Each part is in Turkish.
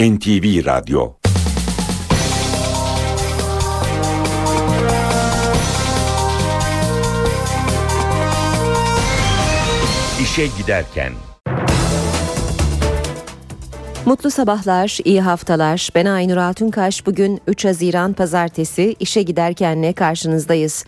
NTV Radyo İşe giderken Mutlu sabahlar, iyi haftalar. Ben Aynur Altunkaş. Bugün 3 Haziran Pazartesi işe giderkenle karşınızdayız.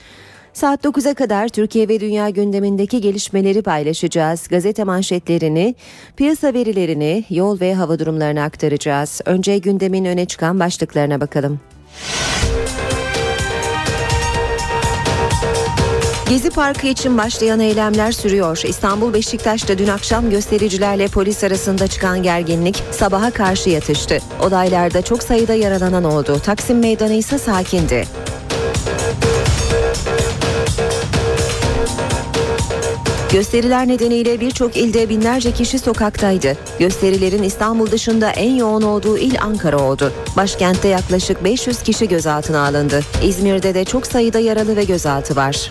Saat 9'a kadar Türkiye ve dünya gündemindeki gelişmeleri paylaşacağız. Gazete manşetlerini, piyasa verilerini, yol ve hava durumlarını aktaracağız. Önce gündemin öne çıkan başlıklarına bakalım. Gezi Parkı için başlayan eylemler sürüyor. İstanbul Beşiktaş'ta dün akşam göstericilerle polis arasında çıkan gerginlik sabaha karşı yatıştı. Olaylarda çok sayıda yaralanan oldu. Taksim Meydanı ise sakindi. Gösteriler nedeniyle birçok ilde binlerce kişi sokaktaydı. Gösterilerin İstanbul dışında en yoğun olduğu il Ankara oldu. Başkentte yaklaşık 500 kişi gözaltına alındı. İzmir'de de çok sayıda yaralı ve gözaltı var.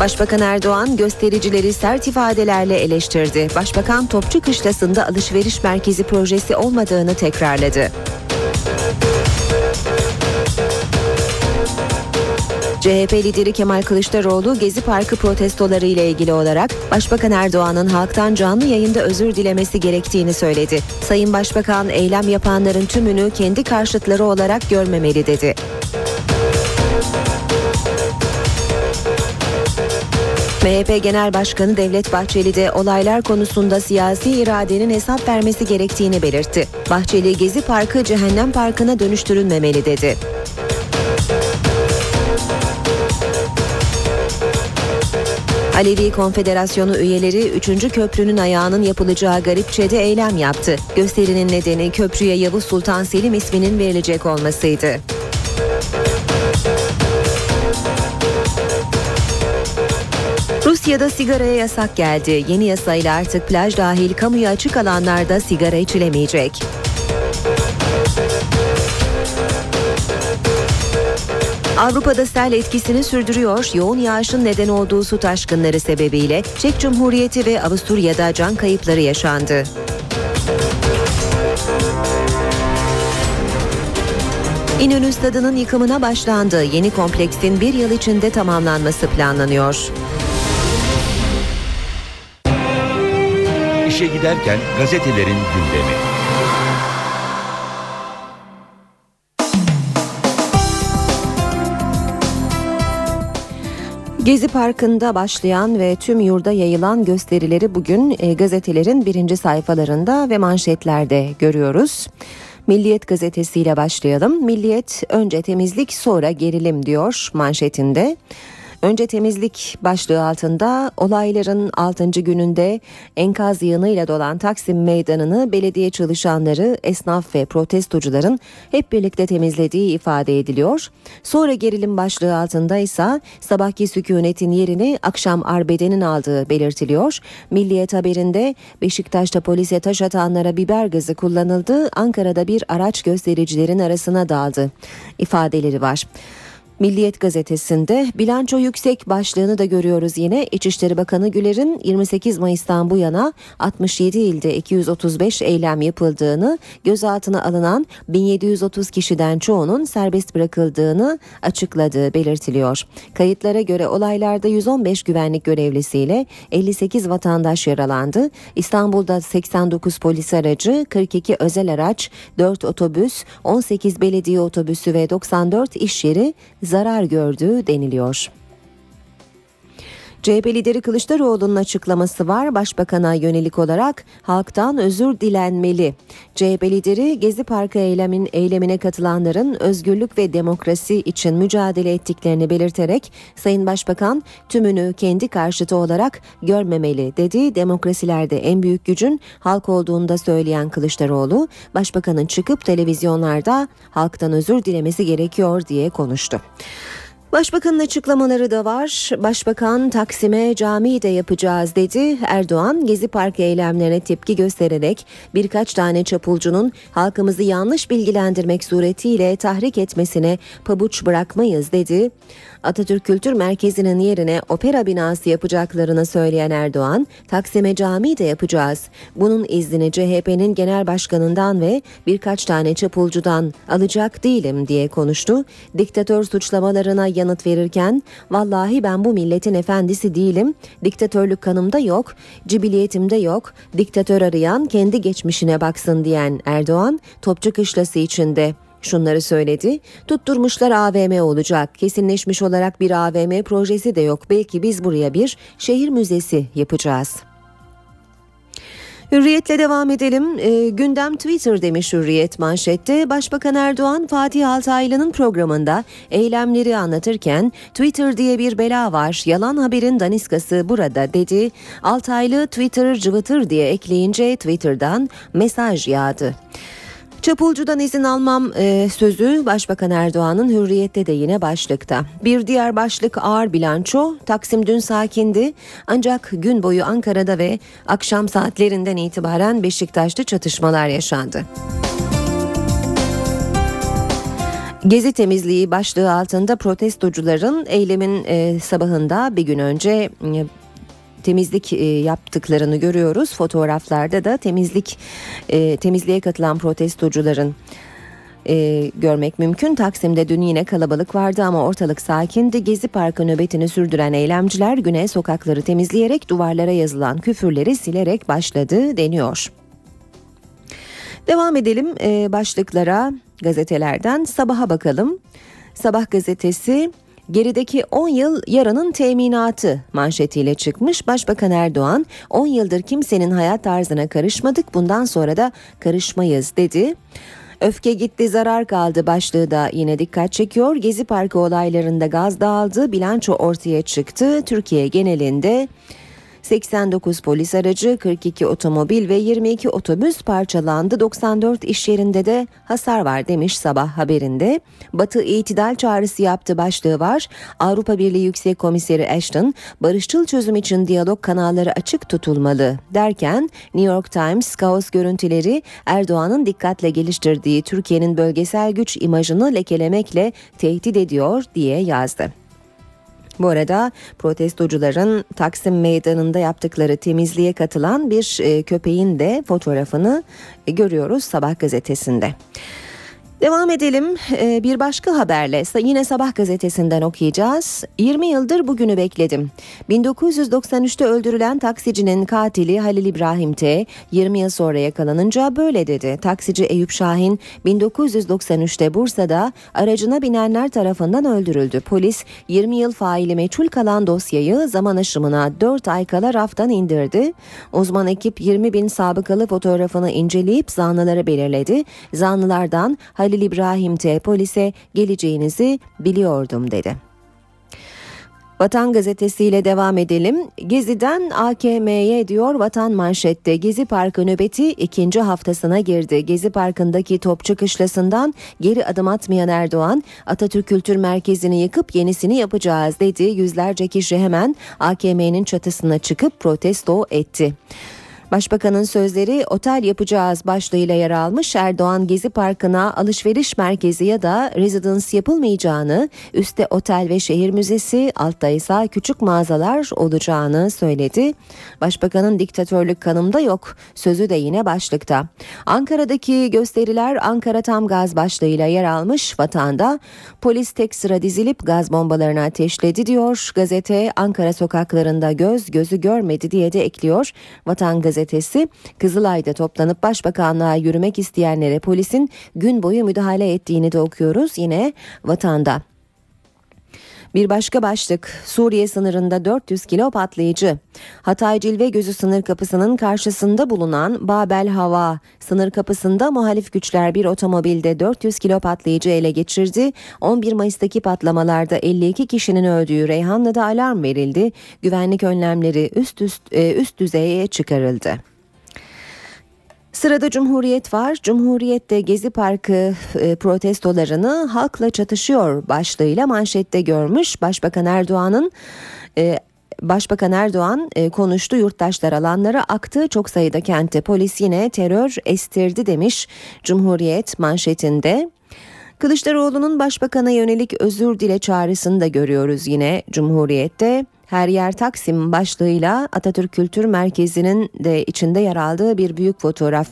Başbakan Erdoğan göstericileri sert ifadelerle eleştirdi. Başbakan Topçu Kışlası'nda alışveriş merkezi projesi olmadığını tekrarladı. CHP lideri Kemal Kılıçdaroğlu Gezi Parkı protestoları ile ilgili olarak Başbakan Erdoğan'ın halktan canlı yayında özür dilemesi gerektiğini söyledi. Sayın Başbakan eylem yapanların tümünü kendi karşıtları olarak görmemeli dedi. MHP Genel Başkanı Devlet Bahçeli de olaylar konusunda siyasi iradenin hesap vermesi gerektiğini belirtti. Bahçeli Gezi Parkı cehennem parkına dönüştürülmemeli dedi. Alevi Konfederasyonu üyeleri 3. köprünün ayağının yapılacağı Garipçe'de eylem yaptı. Gösterinin nedeni köprüye Yavuz Sultan Selim isminin verilecek olmasıydı. Rusya'da sigaraya yasak geldi. Yeni yasayla artık plaj dahil kamuya açık alanlarda sigara içilemeyecek. Avrupa'da sel etkisini sürdürüyor. Yoğun yağışın neden olduğu su taşkınları sebebiyle Çek Cumhuriyeti ve Avusturya'da can kayıpları yaşandı. İnönü Stadı'nın yıkımına başlandı. Yeni kompleksin bir yıl içinde tamamlanması planlanıyor. İşe giderken gazetelerin gündemi. Gezi Parkı'nda başlayan ve tüm yurda yayılan gösterileri bugün e, gazetelerin birinci sayfalarında ve manşetlerde görüyoruz. Milliyet gazetesiyle başlayalım. Milliyet önce temizlik sonra gerilim diyor manşetinde. Önce temizlik başlığı altında olayların 6. gününde enkaz yığınıyla dolan Taksim Meydanı'nı belediye çalışanları, esnaf ve protestocuların hep birlikte temizlediği ifade ediliyor. Sonra gerilim başlığı altında ise sabahki sükunetin yerini akşam arbedenin aldığı belirtiliyor. Milliyet haberinde Beşiktaş'ta polise taş atanlara biber gazı kullanıldı, Ankara'da bir araç göstericilerin arasına daldı ifadeleri var. Milliyet gazetesinde bilanço yüksek başlığını da görüyoruz yine. İçişleri Bakanı Güler'in 28 Mayıs'tan bu yana 67 ilde 235 eylem yapıldığını, gözaltına alınan 1730 kişiden çoğunun serbest bırakıldığını açıkladığı belirtiliyor. Kayıtlara göre olaylarda 115 güvenlik görevlisiyle 58 vatandaş yaralandı. İstanbul'da 89 polis aracı, 42 özel araç, 4 otobüs, 18 belediye otobüsü ve 94 iş yeri zarar gördüğü deniliyor. CHP lideri Kılıçdaroğlu'nun açıklaması var. Başbakan'a yönelik olarak halktan özür dilenmeli. CHP lideri Gezi Parkı eylemin eylemine katılanların özgürlük ve demokrasi için mücadele ettiklerini belirterek Sayın Başbakan tümünü kendi karşıtı olarak görmemeli dedi. Demokrasilerde en büyük gücün halk olduğunu da söyleyen Kılıçdaroğlu, Başbakanın çıkıp televizyonlarda halktan özür dilemesi gerekiyor diye konuştu. Başbakanın açıklamaları da var. Başbakan Taksim'e cami de yapacağız dedi. Erdoğan Gezi Parkı eylemlerine tepki göstererek birkaç tane çapulcunun halkımızı yanlış bilgilendirmek suretiyle tahrik etmesine pabuç bırakmayız dedi. Atatürk Kültür Merkezi'nin yerine opera binası yapacaklarını söyleyen Erdoğan, Taksim'e cami de yapacağız. Bunun iznini CHP'nin genel başkanından ve birkaç tane çapulcudan alacak değilim diye konuştu. Diktatör suçlamalarına yanıt verirken, vallahi ben bu milletin efendisi değilim, diktatörlük kanımda yok, cibiliyetimde yok, diktatör arayan kendi geçmişine baksın diyen Erdoğan, Topçu Kışlası içinde Şunları söyledi. Tutturmuşlar AVM olacak. Kesinleşmiş olarak bir AVM projesi de yok. Belki biz buraya bir şehir müzesi yapacağız. Hürriyetle devam edelim. E, gündem Twitter demiş Hürriyet manşette. Başbakan Erdoğan Fatih Altaylı'nın programında eylemleri anlatırken Twitter diye bir bela var. Yalan haberin daniskası burada dedi. Altaylı Twitter cıvıtır diye ekleyince Twitter'dan mesaj yağdı. Çapulcudan izin almam e, sözü Başbakan Erdoğan'ın hürriyette de yine başlıkta. Bir diğer başlık ağır bilanço. Taksim dün sakindi ancak gün boyu Ankara'da ve akşam saatlerinden itibaren Beşiktaş'ta çatışmalar yaşandı. Gezi temizliği başlığı altında protestocuların eylemin e, sabahında bir gün önce e, temizlik e, yaptıklarını görüyoruz. Fotoğraflarda da temizlik e, temizliğe katılan protestocuların e, görmek mümkün. Taksim'de dün yine kalabalık vardı ama ortalık sakindi. Gezi Parkı nöbetini sürdüren eylemciler güne sokakları temizleyerek duvarlara yazılan küfürleri silerek başladı deniyor. Devam edelim e, başlıklara gazetelerden sabaha bakalım. Sabah gazetesi gerideki 10 yıl yaranın teminatı manşetiyle çıkmış. Başbakan Erdoğan 10 yıldır kimsenin hayat tarzına karışmadık bundan sonra da karışmayız dedi. Öfke gitti zarar kaldı başlığı da yine dikkat çekiyor. Gezi Parkı olaylarında gaz dağıldı, bilanço ortaya çıktı. Türkiye genelinde 89 polis aracı, 42 otomobil ve 22 otobüs parçalandı. 94 iş yerinde de hasar var demiş sabah haberinde. Batı itidal çağrısı yaptı başlığı var. Avrupa Birliği Yüksek Komiseri Ashton, barışçıl çözüm için diyalog kanalları açık tutulmalı derken New York Times kaos görüntüleri Erdoğan'ın dikkatle geliştirdiği Türkiye'nin bölgesel güç imajını lekelemekle tehdit ediyor diye yazdı. Bu arada protestocuların Taksim Meydanı'nda yaptıkları temizliğe katılan bir e, köpeğin de fotoğrafını e, görüyoruz Sabah gazetesinde. Devam edelim ee, bir başka haberle yine Sabah gazetesinden okuyacağız. 20 yıldır bugünü bekledim. 1993'te öldürülen taksicinin katili Halil İbrahim T 20 yıl sonra yakalanınca böyle dedi. Taksici Eyüp Şahin 1993'te Bursa'da aracına binenler tarafından öldürüldü. Polis 20 yıl faili meçhul kalan dosyayı zaman aşımına 4 ay kala raftan indirdi. Uzman ekip 20 bin sabıkalı fotoğrafını inceleyip zanlıları belirledi. Zanlılardan Halil Halil İbrahim T. polise geleceğinizi biliyordum dedi. Vatan gazetesiyle devam edelim. Gezi'den AKM'ye diyor Vatan manşette. Gezi Parkı nöbeti ikinci haftasına girdi. Gezi Parkı'ndaki Topçu Kışlası'ndan geri adım atmayan Erdoğan, Atatürk Kültür Merkezi'ni yıkıp yenisini yapacağız dedi. Yüzlerce kişi hemen AKM'nin çatısına çıkıp protesto etti. Başbakanın sözleri otel yapacağız başlığıyla yer almış Erdoğan Gezi Parkı'na alışveriş merkezi ya da residence yapılmayacağını, üstte otel ve şehir müzesi, altta ise küçük mağazalar olacağını söyledi. Başbakanın diktatörlük kanımda yok sözü de yine başlıkta. Ankara'daki gösteriler Ankara tam gaz başlığıyla yer almış vatanda polis tek sıra dizilip gaz bombalarını ateşledi diyor. Gazete Ankara sokaklarında göz gözü görmedi diye de ekliyor. Vatan gazetesi gazetesi Kızılay'da toplanıp başbakanlığa yürümek isteyenlere polisin gün boyu müdahale ettiğini de okuyoruz yine vatanda. Bir başka başlık Suriye sınırında 400 kilo patlayıcı. Hatay Cilve Gözü sınır kapısının karşısında bulunan Babel Hava sınır kapısında muhalif güçler bir otomobilde 400 kilo patlayıcı ele geçirdi. 11 Mayıs'taki patlamalarda 52 kişinin öldüğü Reyhanlı'da alarm verildi. Güvenlik önlemleri üst üst e, üst düzeye çıkarıldı. Sırada Cumhuriyet var. Cumhuriyet'te Gezi Parkı e, protestolarını halkla çatışıyor başlığıyla manşette görmüş. Başbakan Erdoğan'ın e, Başbakan Erdoğan e, konuştu yurttaşlar alanlara aktı çok sayıda kente polis yine terör estirdi demiş Cumhuriyet manşetinde. Kılıçdaroğlu'nun başbakana yönelik özür dile çağrısını da görüyoruz yine Cumhuriyet'te. Her yer Taksim başlığıyla Atatürk Kültür Merkezi'nin de içinde yer aldığı bir büyük fotoğraf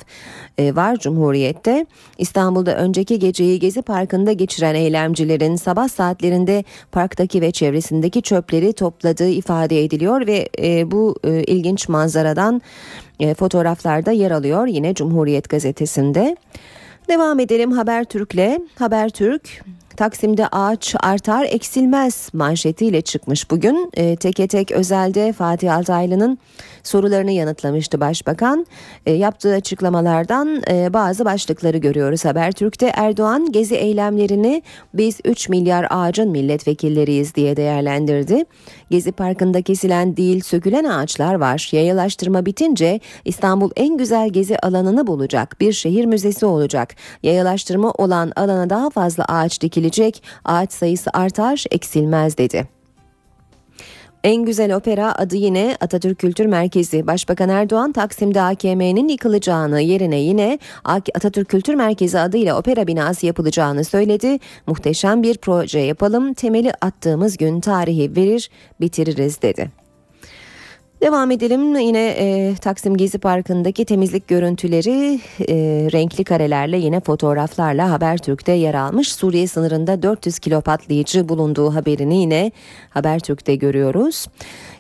e, var Cumhuriyet'te. İstanbul'da önceki geceyi Gezi Parkı'nda geçiren eylemcilerin sabah saatlerinde parktaki ve çevresindeki çöpleri topladığı ifade ediliyor ve e, bu e, ilginç manzaradan fotoğraflarda yer alıyor yine Cumhuriyet gazetesinde. Devam edelim Habertürk'le. Habertürk Taksim'de ağaç artar eksilmez manşetiyle çıkmış bugün. E, teke tek özelde Fatih Altaylı'nın sorularını yanıtlamıştı başbakan. E, yaptığı açıklamalardan e, bazı başlıkları görüyoruz Habertürk'te. Erdoğan gezi eylemlerini biz 3 milyar ağacın milletvekilleriyiz diye değerlendirdi. Gezi Parkı'nda kesilen değil sökülen ağaçlar var. Yayalaştırma bitince İstanbul en güzel gezi alanını bulacak. Bir şehir müzesi olacak. Yayalaştırma olan alana daha fazla ağaç dikilecek. Ağaç sayısı artar, eksilmez dedi. En güzel opera adı yine Atatürk Kültür Merkezi. Başbakan Erdoğan Taksim'de AKM'nin yıkılacağını yerine yine Atatürk Kültür Merkezi adıyla opera binası yapılacağını söyledi. Muhteşem bir proje yapalım, temeli attığımız gün tarihi verir, bitiririz dedi. Devam edelim yine e, Taksim Gezi Parkı'ndaki temizlik görüntüleri e, renkli karelerle yine fotoğraflarla Habertürk'te yer almış. Suriye sınırında 400 kilo patlayıcı bulunduğu haberini yine Habertürk'te görüyoruz.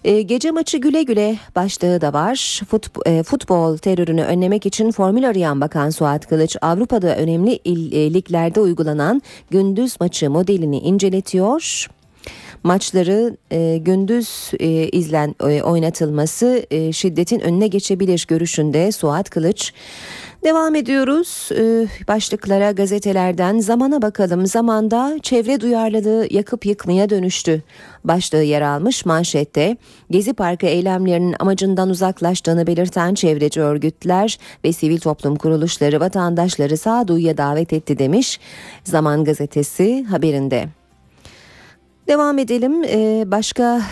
E, gece maçı güle güle başlığı da var. Fut, e, futbol terörünü önlemek için formül arayan Bakan Suat Kılıç Avrupa'da önemli il, e, liglerde uygulanan gündüz maçı modelini inceletiyor maçları e, gündüz e, izlen e, oynatılması e, şiddetin önüne geçebilir görüşünde Suat Kılıç. Devam ediyoruz ee, başlıklara gazetelerden zamana bakalım. Zamanda çevre duyarlılığı yakıp yıkmaya dönüştü. Başlığı yer almış manşette Gezi Parkı eylemlerinin amacından uzaklaştığını belirten çevreci örgütler ve sivil toplum kuruluşları vatandaşları sağduyuya davet etti demiş Zaman gazetesi haberinde. Devam edelim ee, başka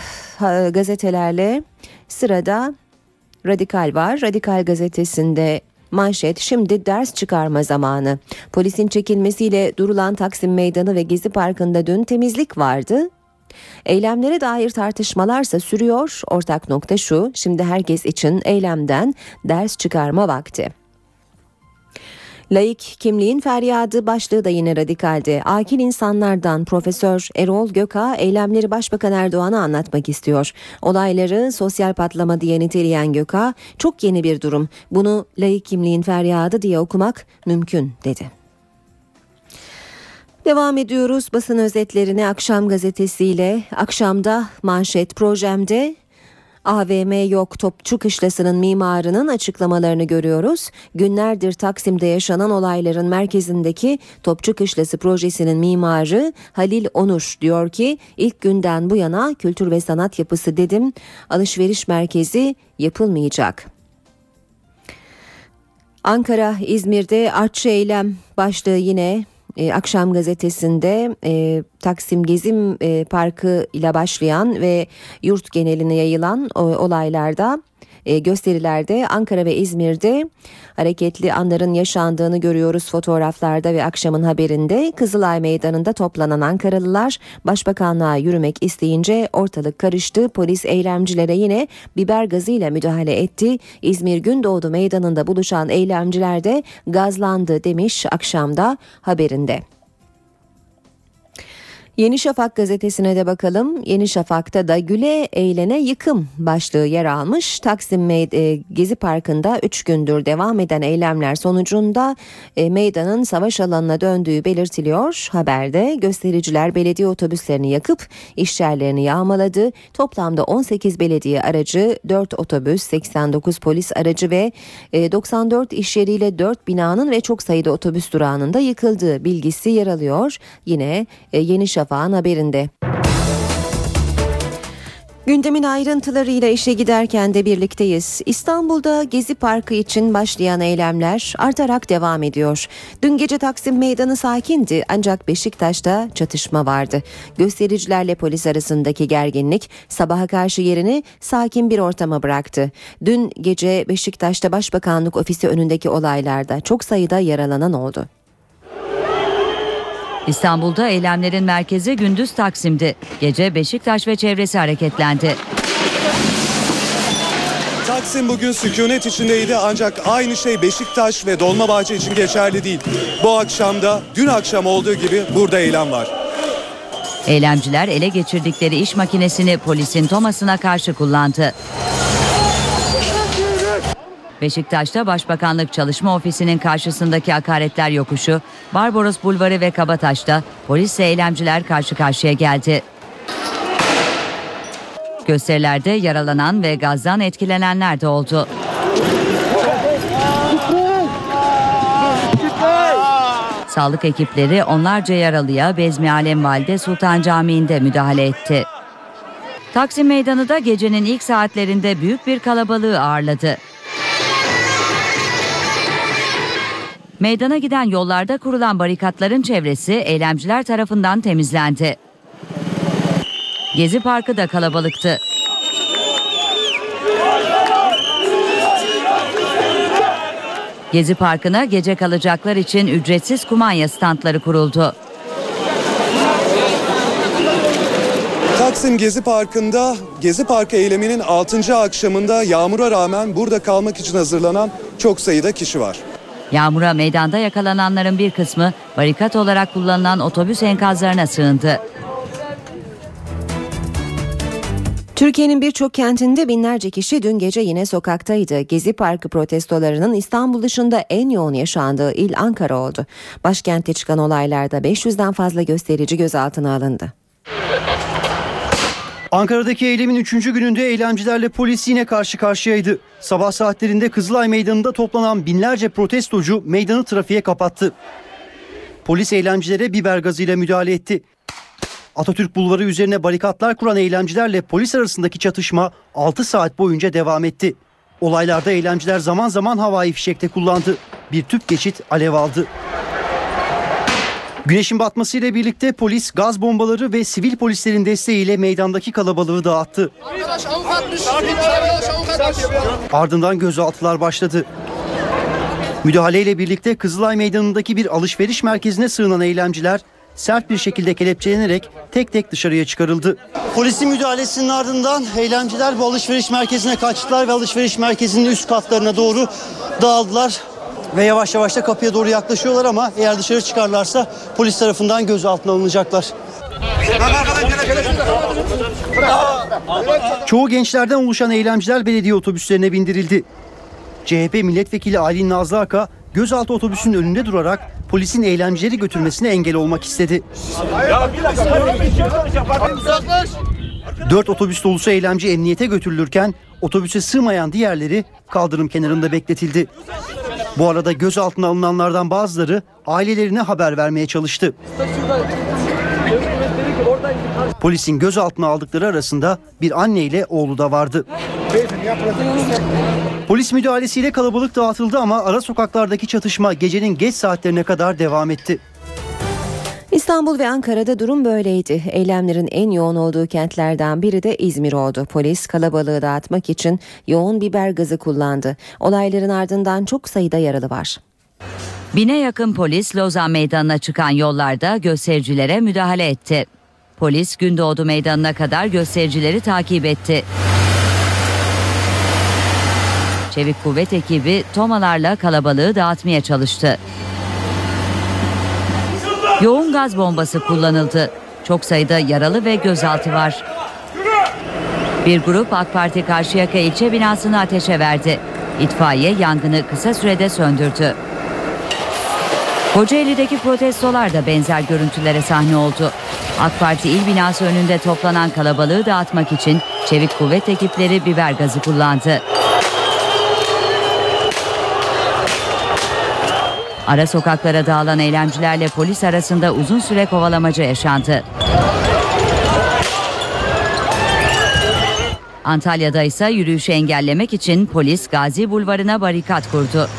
gazetelerle sırada Radikal var. Radikal gazetesinde manşet şimdi ders çıkarma zamanı. Polisin çekilmesiyle durulan Taksim Meydanı ve Gezi Parkı'nda dün temizlik vardı. Eylemlere dair tartışmalarsa sürüyor. Ortak nokta şu, şimdi herkes için eylemden ders çıkarma vakti. Laik kimliğin feryadı başlığı da yine radikaldi. Akil insanlardan Profesör Erol Göka eylemleri Başbakan Erdoğan'a anlatmak istiyor. Olayları sosyal patlama diye niteleyen Göka çok yeni bir durum. Bunu laik kimliğin feryadı diye okumak mümkün dedi. Devam ediyoruz basın özetlerini akşam gazetesiyle. Akşamda manşet projemde AVM yok Topçu Kışlası'nın mimarının açıklamalarını görüyoruz. Günlerdir Taksim'de yaşanan olayların merkezindeki Topçu Kışlası projesinin mimarı Halil Onur diyor ki ilk günden bu yana kültür ve sanat yapısı dedim alışveriş merkezi yapılmayacak. Ankara, İzmir'de artçı eylem başlığı yine e, Akşam gazetesinde e, Taksim Gezim e, Parkı ile başlayan ve yurt geneline yayılan o, olaylarda e, gösterilerde Ankara ve İzmir'de hareketli anların yaşandığını görüyoruz fotoğraflarda ve akşamın haberinde Kızılay Meydanı'nda toplanan Ankaralılar başbakanlığa yürümek isteyince ortalık karıştı. Polis eylemcilere yine biber gazıyla müdahale etti. İzmir Gündoğdu Meydanı'nda buluşan eylemciler de gazlandı demiş akşamda haberinde. Yeni Şafak gazetesine de bakalım. Yeni Şafak'ta da güle eğlene yıkım başlığı yer almış. Taksim e, Gezi Parkı'nda 3 gündür devam eden eylemler sonucunda e, meydanın savaş alanına döndüğü belirtiliyor. Haberde göstericiler belediye otobüslerini yakıp işyerlerini yağmaladı. Toplamda 18 belediye aracı, 4 otobüs, 89 polis aracı ve 94 e, iş yeriyle 4 binanın ve çok sayıda otobüs durağının da yıkıldığı bilgisi yer alıyor. Yine Yeni Şafak Şafak'ın haberinde. Gündemin ayrıntılarıyla işe giderken de birlikteyiz. İstanbul'da Gezi Parkı için başlayan eylemler artarak devam ediyor. Dün gece Taksim Meydanı sakindi ancak Beşiktaş'ta çatışma vardı. Göstericilerle polis arasındaki gerginlik sabaha karşı yerini sakin bir ortama bıraktı. Dün gece Beşiktaş'ta Başbakanlık ofisi önündeki olaylarda çok sayıda yaralanan oldu. İstanbul'da eylemlerin merkezi gündüz Taksim'di. Gece Beşiktaş ve çevresi hareketlendi. Taksim bugün sükunet içindeydi ancak aynı şey Beşiktaş ve Dolmabahçe için geçerli değil. Bu akşam da dün akşam olduğu gibi burada eylem var. Eylemciler ele geçirdikleri iş makinesini polisin tomasına karşı kullandı. Beşiktaş'ta Başbakanlık Çalışma Ofisi'nin karşısındaki hakaretler yokuşu, Barbaros Bulvarı ve Kabataş'ta polisle eylemciler karşı karşıya geldi. Gösterilerde yaralanan ve gazdan etkilenenler de oldu. Sağlık ekipleri onlarca yaralıya Bezmi Alem Valide Sultan Camii'nde müdahale etti. Taksim Meydanı da gecenin ilk saatlerinde büyük bir kalabalığı ağırladı. Meydana giden yollarda kurulan barikatların çevresi eylemciler tarafından temizlendi. Gezi Parkı da kalabalıktı. Gezi Parkı'na gece kalacaklar için ücretsiz kumanya standları kuruldu. Taksim Gezi Parkı'nda Gezi Parkı eyleminin 6. akşamında yağmura rağmen burada kalmak için hazırlanan çok sayıda kişi var. Yağmura meydanda yakalananların bir kısmı barikat olarak kullanılan otobüs enkazlarına sığındı. Türkiye'nin birçok kentinde binlerce kişi dün gece yine sokaktaydı. Gezi Parkı protestolarının İstanbul dışında en yoğun yaşandığı il Ankara oldu. Başkentte çıkan olaylarda 500'den fazla gösterici gözaltına alındı. Ankara'daki eylemin 3. gününde eylemcilerle polis yine karşı karşıyaydı. Sabah saatlerinde Kızılay Meydanı'nda toplanan binlerce protestocu meydanı trafiğe kapattı. Polis eylemcilere biber gazıyla müdahale etti. Atatürk Bulvarı üzerine barikatlar kuran eylemcilerle polis arasındaki çatışma 6 saat boyunca devam etti. Olaylarda eylemciler zaman zaman havai fişekte kullandı. Bir tüp geçit alev aldı. Güneşin batmasıyla birlikte polis gaz bombaları ve sivil polislerin desteğiyle meydandaki kalabalığı dağıttı. Ardından gözaltılar başladı. Müdahaleyle birlikte Kızılay Meydanı'ndaki bir alışveriş merkezine sığınan eylemciler sert bir şekilde kelepçelenerek tek tek dışarıya çıkarıldı. Polisin müdahalesinin ardından eylemciler bu alışveriş merkezine kaçtılar ve alışveriş merkezinin üst katlarına doğru dağıldılar ve yavaş yavaş da kapıya doğru yaklaşıyorlar ama eğer dışarı çıkarlarsa polis tarafından gözaltına alınacaklar. Çoğu gençlerden oluşan eylemciler belediye otobüslerine bindirildi. CHP milletvekili Aylin Nazlı Aka gözaltı otobüsünün önünde durarak polisin eylemcileri götürmesine engel olmak istedi. Dört otobüs dolusu eylemci emniyete götürülürken otobüse sığmayan diğerleri kaldırım kenarında bekletildi. Bu arada gözaltına alınanlardan bazıları ailelerine haber vermeye çalıştı. Polisin gözaltına aldıkları arasında bir anne ile oğlu da vardı. Polis müdahalesiyle kalabalık dağıtıldı ama ara sokaklardaki çatışma gecenin geç saatlerine kadar devam etti. İstanbul ve Ankara'da durum böyleydi. Eylemlerin en yoğun olduğu kentlerden biri de İzmir oldu. Polis kalabalığı dağıtmak için yoğun biber gazı kullandı. Olayların ardından çok sayıda yaralı var. Bine yakın polis Lozan Meydanı'na çıkan yollarda göstericilere müdahale etti. Polis Gündoğdu Meydanı'na kadar göstericileri takip etti. Çevik kuvvet ekibi tomalarla kalabalığı dağıtmaya çalıştı. Yoğun gaz bombası kullanıldı. Çok sayıda yaralı ve gözaltı var. Bir grup AK Parti Karşıyaka ilçe binasını ateşe verdi. İtfaiye yangını kısa sürede söndürdü. Kocaeli'deki protestolar da benzer görüntülere sahne oldu. AK Parti il binası önünde toplanan kalabalığı dağıtmak için çevik kuvvet ekipleri biber gazı kullandı. Ara sokaklara dağılan eylemcilerle polis arasında uzun süre kovalamaca yaşandı. Antalya'da ise yürüyüşü engellemek için polis Gazi Bulvarı'na barikat kurdu.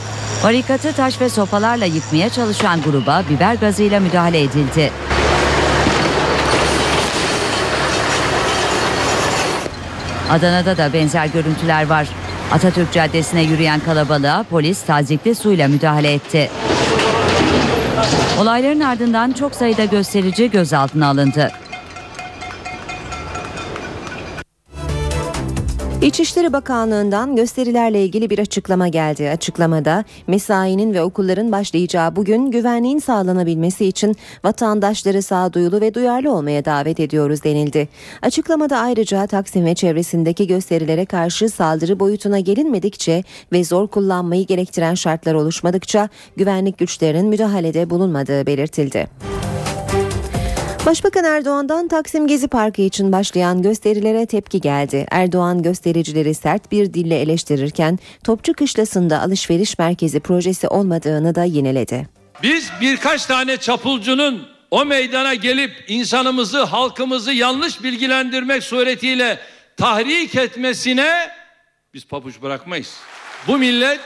Barikatı taş ve sopalarla yıkmaya çalışan gruba biber gazıyla müdahale edildi. Adana'da da benzer görüntüler var. Atatürk Caddesi'ne yürüyen kalabalığa polis tazikli suyla müdahale etti. Olayların ardından çok sayıda gösterici gözaltına alındı. İçişleri Bakanlığı'ndan gösterilerle ilgili bir açıklama geldi. Açıklamada mesainin ve okulların başlayacağı bugün güvenliğin sağlanabilmesi için vatandaşları sağduyulu ve duyarlı olmaya davet ediyoruz denildi. Açıklamada ayrıca Taksim ve çevresindeki gösterilere karşı saldırı boyutuna gelinmedikçe ve zor kullanmayı gerektiren şartlar oluşmadıkça güvenlik güçlerinin müdahalede bulunmadığı belirtildi. Başbakan Erdoğan'dan Taksim Gezi Parkı için başlayan gösterilere tepki geldi. Erdoğan göstericileri sert bir dille eleştirirken Topçu Kışlası'nda alışveriş merkezi projesi olmadığını da yineledi. Biz birkaç tane çapulcunun o meydana gelip insanımızı, halkımızı yanlış bilgilendirmek suretiyle tahrik etmesine biz pabuç bırakmayız. Bu millet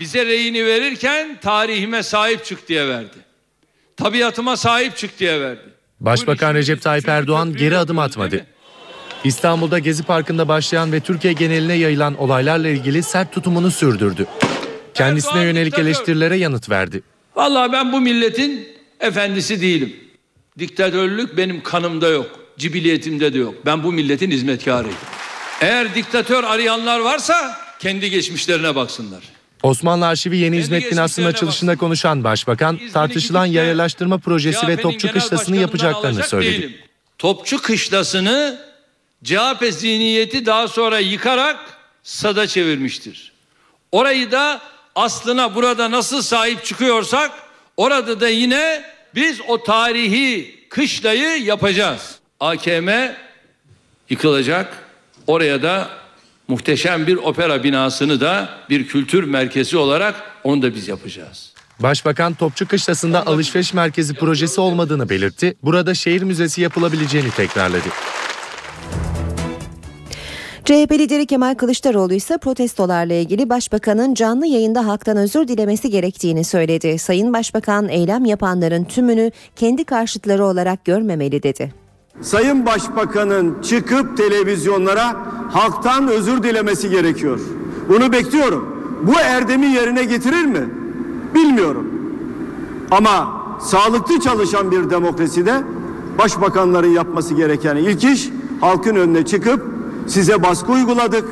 bize reyini verirken tarihime sahip çık diye verdi. Tabiatıma sahip çık diye verdi. Başbakan Recep Tayyip Erdoğan geri adım atmadı. İstanbul'da Gezi Parkı'nda başlayan ve Türkiye geneline yayılan olaylarla ilgili sert tutumunu sürdürdü. Kendisine Erdoğan yönelik diktatör. eleştirilere yanıt verdi. Vallahi ben bu milletin efendisi değilim. Diktatörlük benim kanımda yok. Cibiliyetimde de yok. Ben bu milletin hizmetkarıyım. Eğer diktatör arayanlar varsa kendi geçmişlerine baksınlar. Osmanlı Arşivi Yeni Hizmet Binası'nın açılışında konuşan başbakan tartışılan yayalaştırma projesi ve Topçu Kışlası'nı yapacaklarını söyledi. değilim. Topçu Kışlası'nı CHP zihniyeti daha sonra yıkarak sada çevirmiştir. Orayı da aslına burada nasıl sahip çıkıyorsak orada da yine biz o tarihi kışlayı yapacağız. AKM yıkılacak. Oraya da muhteşem bir opera binasını da bir kültür merkezi olarak onu da biz yapacağız. Başbakan Topçu Kışlası'nda alışveriş merkezi projesi olmadığını belirtti. Burada şehir müzesi yapılabileceğini tekrarladı. CHP lideri Kemal Kılıçdaroğlu ise protestolarla ilgili başbakanın canlı yayında halktan özür dilemesi gerektiğini söyledi. Sayın Başbakan eylem yapanların tümünü kendi karşıtları olarak görmemeli dedi. Sayın Başbakan'ın çıkıp televizyonlara halktan özür dilemesi gerekiyor. Bunu bekliyorum. Bu erdemi yerine getirir mi? Bilmiyorum. Ama sağlıklı çalışan bir demokraside başbakanların yapması gereken ilk iş halkın önüne çıkıp size baskı uyguladık.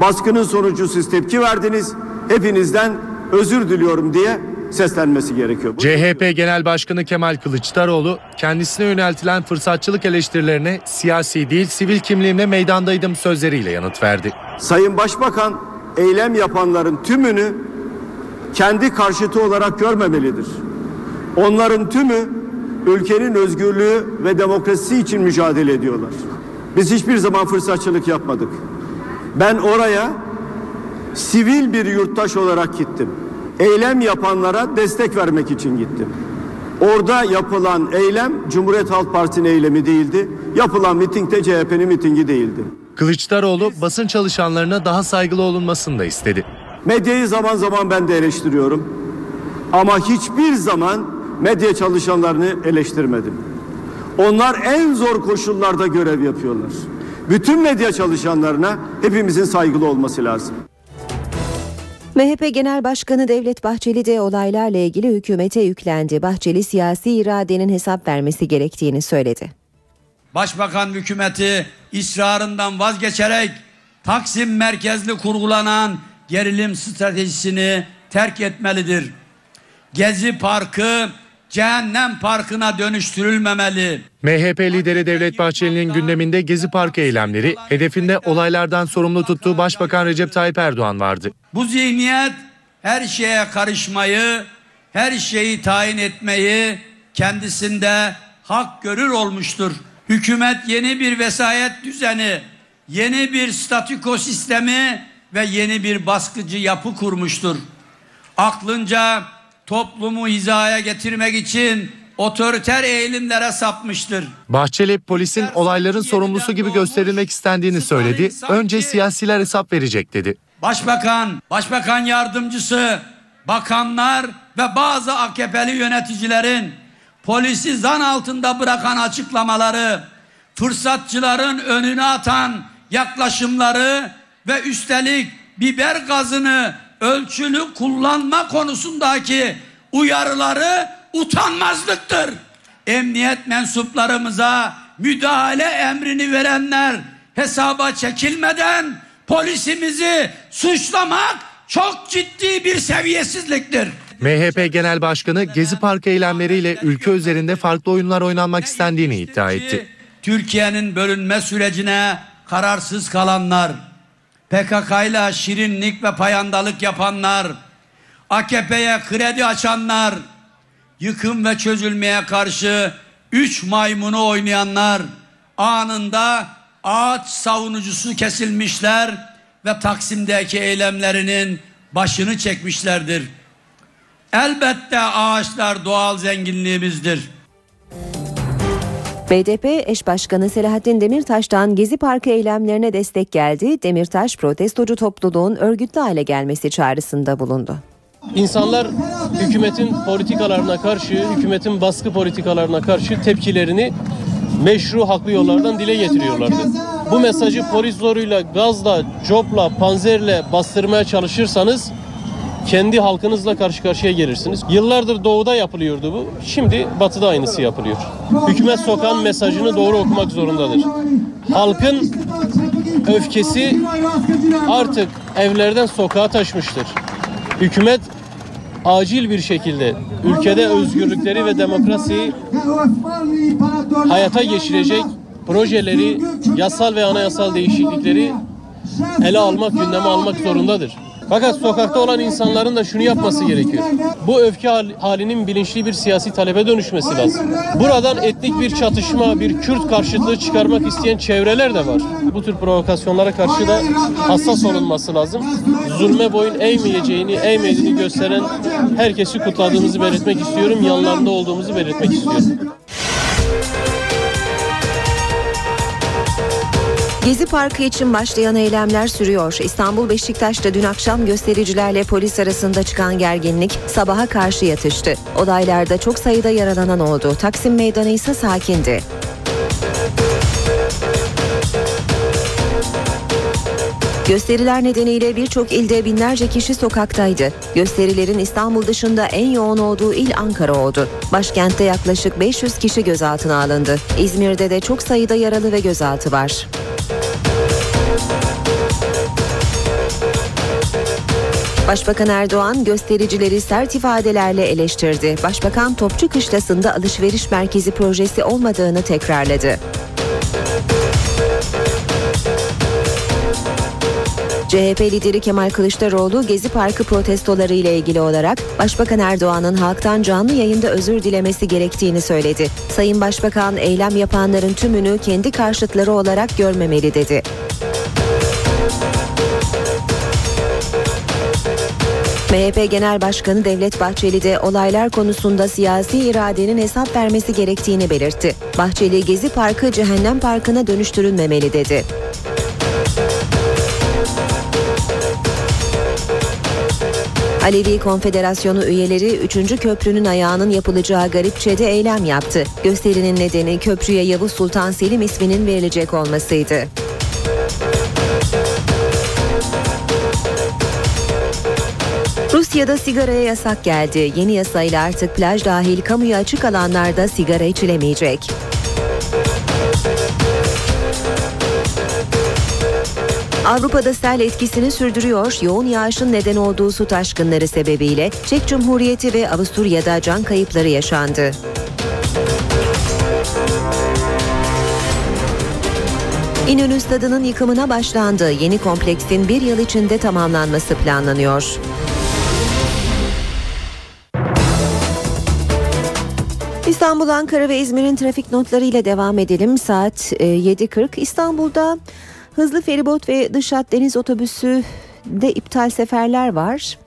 Baskının sonucu siz tepki verdiniz. Hepinizden özür diliyorum diye seslenmesi gerekiyor. Bu- CHP Genel Başkanı Kemal Kılıçdaroğlu kendisine yöneltilen fırsatçılık eleştirilerine siyasi değil sivil kimliğimle meydandaydım sözleriyle yanıt verdi. Sayın Başbakan eylem yapanların tümünü kendi karşıtı olarak görmemelidir. Onların tümü ülkenin özgürlüğü ve demokrasisi için mücadele ediyorlar. Biz hiçbir zaman fırsatçılık yapmadık. Ben oraya sivil bir yurttaş olarak gittim. Eylem yapanlara destek vermek için gittim. Orada yapılan eylem Cumhuriyet Halk Partisi'nin eylemi değildi. Yapılan miting de CHP'nin mitingi değildi. Kılıçdaroğlu basın çalışanlarına daha saygılı olunmasını da istedi. Medyayı zaman zaman ben de eleştiriyorum. Ama hiçbir zaman medya çalışanlarını eleştirmedim. Onlar en zor koşullarda görev yapıyorlar. Bütün medya çalışanlarına hepimizin saygılı olması lazım. MHP Genel Başkanı Devlet Bahçeli de olaylarla ilgili hükümete yüklendi. Bahçeli siyasi iradenin hesap vermesi gerektiğini söyledi. Başbakan hükümeti ısrarından vazgeçerek Taksim merkezli kurgulanan gerilim stratejisini terk etmelidir. Gezi Parkı cehennem parkına dönüştürülmemeli. MHP lideri Devlet Bahçeli'nin gündeminde Gezi Parkı eylemleri, hedefinde olaylardan sorumlu tuttuğu Başbakan Recep Tayyip Erdoğan vardı. Bu zihniyet her şeye karışmayı, her şeyi tayin etmeyi kendisinde hak görür olmuştur. Hükümet yeni bir vesayet düzeni, yeni bir statüko sistemi ve yeni bir baskıcı yapı kurmuştur. Aklınca toplumu hizaya getirmek için otoriter eğilimlere sapmıştır. Bahçeli polisin olayların sorumlusu gibi gösterilmek istendiğini söyledi. Önce siyasiler hesap verecek dedi. Başbakan, başbakan yardımcısı, bakanlar ve bazı AKP'li yöneticilerin polisi zan altında bırakan açıklamaları, fırsatçıların önüne atan yaklaşımları ve üstelik biber gazını ölçülü kullanma konusundaki uyarıları utanmazlıktır. Emniyet mensuplarımıza müdahale emrini verenler hesaba çekilmeden polisimizi suçlamak çok ciddi bir seviyesizliktir. MHP Genel Başkanı Gezi Parkı eylemleriyle ülke üzerinde farklı oyunlar oynanmak istendiğini iddia etti. Türkiye'nin bölünme sürecine kararsız kalanlar, PKK ile şirinlik ve payandalık yapanlar, AKP'ye kredi açanlar, yıkım ve çözülmeye karşı üç maymunu oynayanlar, anında ağaç savunucusu kesilmişler ve Taksim'deki eylemlerinin başını çekmişlerdir. Elbette ağaçlar doğal zenginliğimizdir. BDP eş başkanı Selahattin Demirtaş'tan Gezi Parkı eylemlerine destek geldi. Demirtaş protestocu topluluğun örgütlü hale gelmesi çağrısında bulundu. İnsanlar hükümetin politikalarına karşı, hükümetin baskı politikalarına karşı tepkilerini meşru haklı yollardan dile getiriyorlardı. Bu mesajı polis zoruyla, gazla, copla, panzerle bastırmaya çalışırsanız kendi halkınızla karşı karşıya gelirsiniz. Yıllardır doğuda yapılıyordu bu. Şimdi batıda aynısı yapılıyor. Hükümet sokan mesajını doğru okumak zorundadır. Halkın öfkesi artık evlerden sokağa taşmıştır. Hükümet acil bir şekilde ülkede özgürlükleri ve demokrasiyi hayata geçirecek projeleri, yasal ve anayasal değişiklikleri ele almak, gündeme almak zorundadır. Fakat sokakta olan insanların da şunu yapması gerekiyor. Bu öfke halinin bilinçli bir siyasi talebe dönüşmesi lazım. Buradan etnik bir çatışma, bir Kürt karşıtlığı çıkarmak isteyen çevreler de var. Bu tür provokasyonlara karşı da hassas olunması lazım. Zulme boyun eğmeyeceğini, eğmediğini gösteren herkesi kutladığımızı belirtmek istiyorum. Yanlarında olduğumuzu belirtmek istiyorum. Gezi Parkı için başlayan eylemler sürüyor. İstanbul Beşiktaş'ta dün akşam göstericilerle polis arasında çıkan gerginlik sabaha karşı yatıştı. Olaylarda çok sayıda yaralanan oldu. Taksim Meydanı ise sakindi. Gösteriler nedeniyle birçok ilde binlerce kişi sokaktaydı. Gösterilerin İstanbul dışında en yoğun olduğu il Ankara oldu. Başkentte yaklaşık 500 kişi gözaltına alındı. İzmir'de de çok sayıda yaralı ve gözaltı var. Başbakan Erdoğan göstericileri sert ifadelerle eleştirdi. Başbakan Topçu Kışlası'nda alışveriş merkezi projesi olmadığını tekrarladı. CHP lideri Kemal Kılıçdaroğlu Gezi Parkı protestoları ile ilgili olarak Başbakan Erdoğan'ın halktan canlı yayında özür dilemesi gerektiğini söyledi. Sayın Başbakan eylem yapanların tümünü kendi karşıtları olarak görmemeli dedi. MHP Genel Başkanı Devlet Bahçeli de olaylar konusunda siyasi iradenin hesap vermesi gerektiğini belirtti. Bahçeli Gezi Parkı cehennem parkına dönüştürülmemeli dedi. Alevi Konfederasyonu üyeleri 3. köprünün ayağının yapılacağı Garipçe'de eylem yaptı. Gösterinin nedeni köprüye Yavuz Sultan Selim isminin verilecek olmasıydı. Rusya'da sigaraya yasak geldi. Yeni yasayla artık plaj dahil kamuya açık alanlarda sigara içilemeyecek. Avrupa'da sel etkisini sürdürüyor. Yoğun yağışın neden olduğu su taşkınları sebebiyle Çek Cumhuriyeti ve Avusturya'da can kayıpları yaşandı. İnönü Stadı'nın yıkımına başlandı. Yeni kompleksin bir yıl içinde tamamlanması planlanıyor. İstanbul, Ankara ve İzmir'in trafik notları ile devam edelim. Saat 7.40 İstanbul'da hızlı feribot ve dış hat deniz otobüsü de iptal seferler var.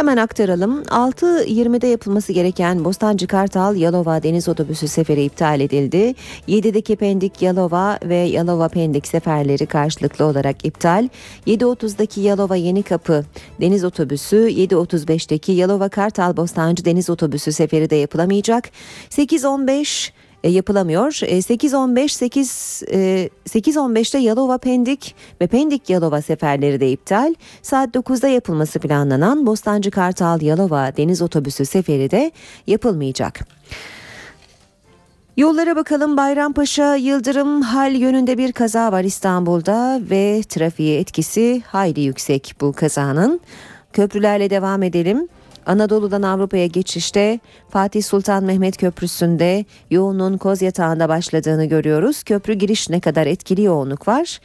Hemen aktaralım. 6.20'de yapılması gereken Bostancı Kartal Yalova deniz otobüsü seferi iptal edildi. 7'deki Pendik Yalova ve Yalova Pendik seferleri karşılıklı olarak iptal. 7.30'daki Yalova Yeni Kapı deniz otobüsü, 7.35'teki Yalova Kartal Bostancı deniz otobüsü seferi de yapılamayacak. 8.15 e, yapılamıyor. E, 8.15 8 e, 8.15'te Yalova Pendik ve Pendik Yalova seferleri de iptal. Saat 9'da yapılması planlanan Bostancı Kartal Yalova deniz otobüsü seferi de yapılmayacak. Yollara bakalım Bayrampaşa Yıldırım hal yönünde bir kaza var İstanbul'da ve trafiğe etkisi hayli yüksek bu kazanın. Köprülerle devam edelim. Anadolu'dan Avrupa'ya geçişte Fatih Sultan Mehmet Köprüsü'nde yoğunluğun koz yatağında başladığını görüyoruz. Köprü giriş ne kadar etkili yoğunluk var.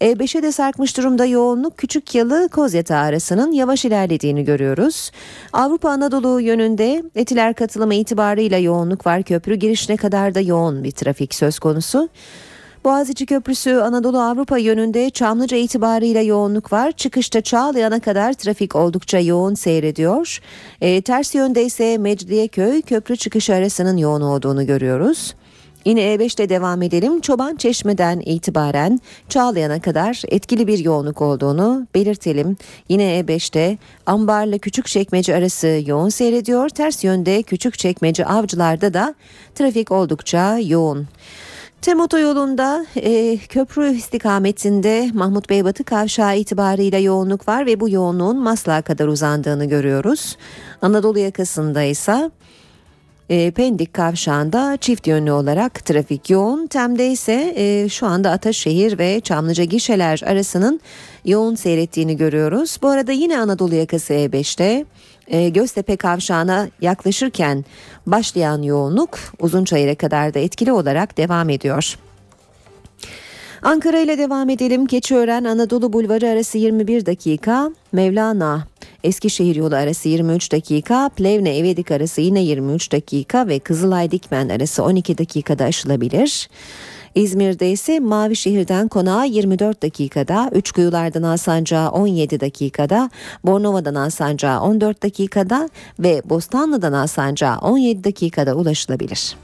E5'e de sarkmış durumda yoğunluk Küçük Yalı Koz Yatağı arasının yavaş ilerlediğini görüyoruz. Avrupa Anadolu yönünde etiler katılımı itibarıyla yoğunluk var. Köprü giriş ne kadar da yoğun bir trafik söz konusu. Boğaziçi Köprüsü Anadolu Avrupa yönünde Çamlıca itibarıyla yoğunluk var. Çıkışta Çağlayan'a kadar trafik oldukça yoğun seyrediyor. E, ters yönde ise Mecidiyeköy köprü çıkışı arasının yoğun olduğunu görüyoruz. Yine E5'te devam edelim. Çoban Çeşme'den itibaren Çağlayan'a kadar etkili bir yoğunluk olduğunu belirtelim. Yine E5'te Ambar'la Küçükçekmece arası yoğun seyrediyor. Ters yönde Küçükçekmece Avcılar'da da trafik oldukça yoğun. Tem otoyolunda e, köprü istikametinde Mahmut Bey Batı kavşağı itibarıyla yoğunluk var ve bu yoğunluğun Maslak'a kadar uzandığını görüyoruz. Anadolu yakasında ise e, Pendik kavşağında çift yönlü olarak trafik yoğun. Tem'de ise e, şu anda Ataşehir ve Çamlıca gişeler arasının yoğun seyrettiğini görüyoruz. Bu arada yine Anadolu yakası E5'te e, Göztepe kavşağına yaklaşırken başlayan yoğunluk Uzunçayır'a kadar da etkili olarak devam ediyor. Ankara ile devam edelim. Keçiören Anadolu Bulvarı arası 21 dakika. Mevlana Eskişehir yolu arası 23 dakika. Plevne Evedik arası yine 23 dakika ve Kızılay Dikmen arası 12 dakikada aşılabilir. İzmir'de ise Mavişehir'den konağa 24 dakikada, Üçkuyular'dan Alsancak'a 17 dakikada, Bornova'dan Alsancak'a 14 dakikada ve Bostanlı'dan Alsancak'a 17 dakikada ulaşılabilir.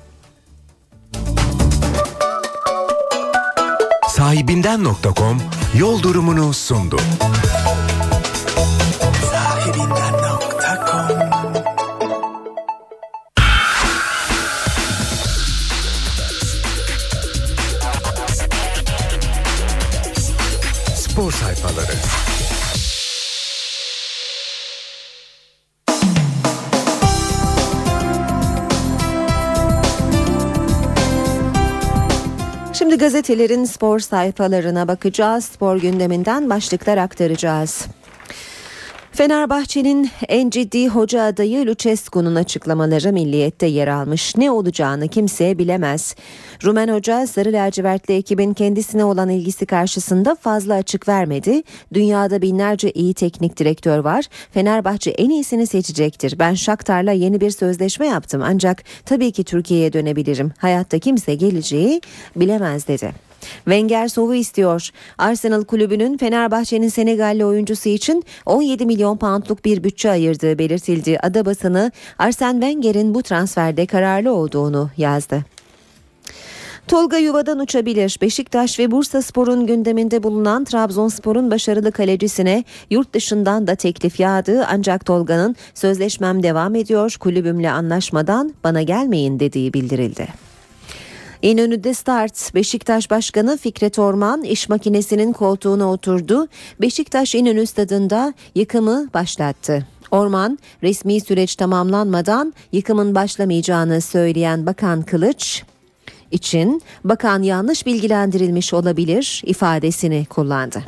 Sahibinden.com yol durumunu sundu. Sayfaları. Şimdi gazetelerin spor sayfalarına bakacağız. Spor gündeminden başlıklar aktaracağız. Fenerbahçe'nin en ciddi hoca adayı Lucescu'nun açıklamaları milliyette yer almış. Ne olacağını kimse bilemez. Rumen hoca Sarı Lacivertli ekibin kendisine olan ilgisi karşısında fazla açık vermedi. Dünyada binlerce iyi teknik direktör var. Fenerbahçe en iyisini seçecektir. Ben Shakhtar'la yeni bir sözleşme yaptım ancak tabii ki Türkiye'ye dönebilirim. Hayatta kimse geleceği bilemez dedi. Wenger Sov'u istiyor. Arsenal kulübünün Fenerbahçe'nin Senegalli oyuncusu için 17 milyon poundluk bir bütçe ayırdığı belirtildi. Ada basını Arsene Wenger'in bu transferde kararlı olduğunu yazdı. Tolga yuvadan uçabilir. Beşiktaş ve Bursa Spor'un gündeminde bulunan Trabzonspor'un başarılı kalecisine yurt dışından da teklif yağdı. Ancak Tolga'nın sözleşmem devam ediyor kulübümle anlaşmadan bana gelmeyin dediği bildirildi. İnönü'de start. Beşiktaş Başkanı Fikret Orman iş makinesinin koltuğuna oturdu. Beşiktaş İnönü stadında yıkımı başlattı. Orman resmi süreç tamamlanmadan yıkımın başlamayacağını söyleyen Bakan Kılıç için bakan yanlış bilgilendirilmiş olabilir ifadesini kullandı.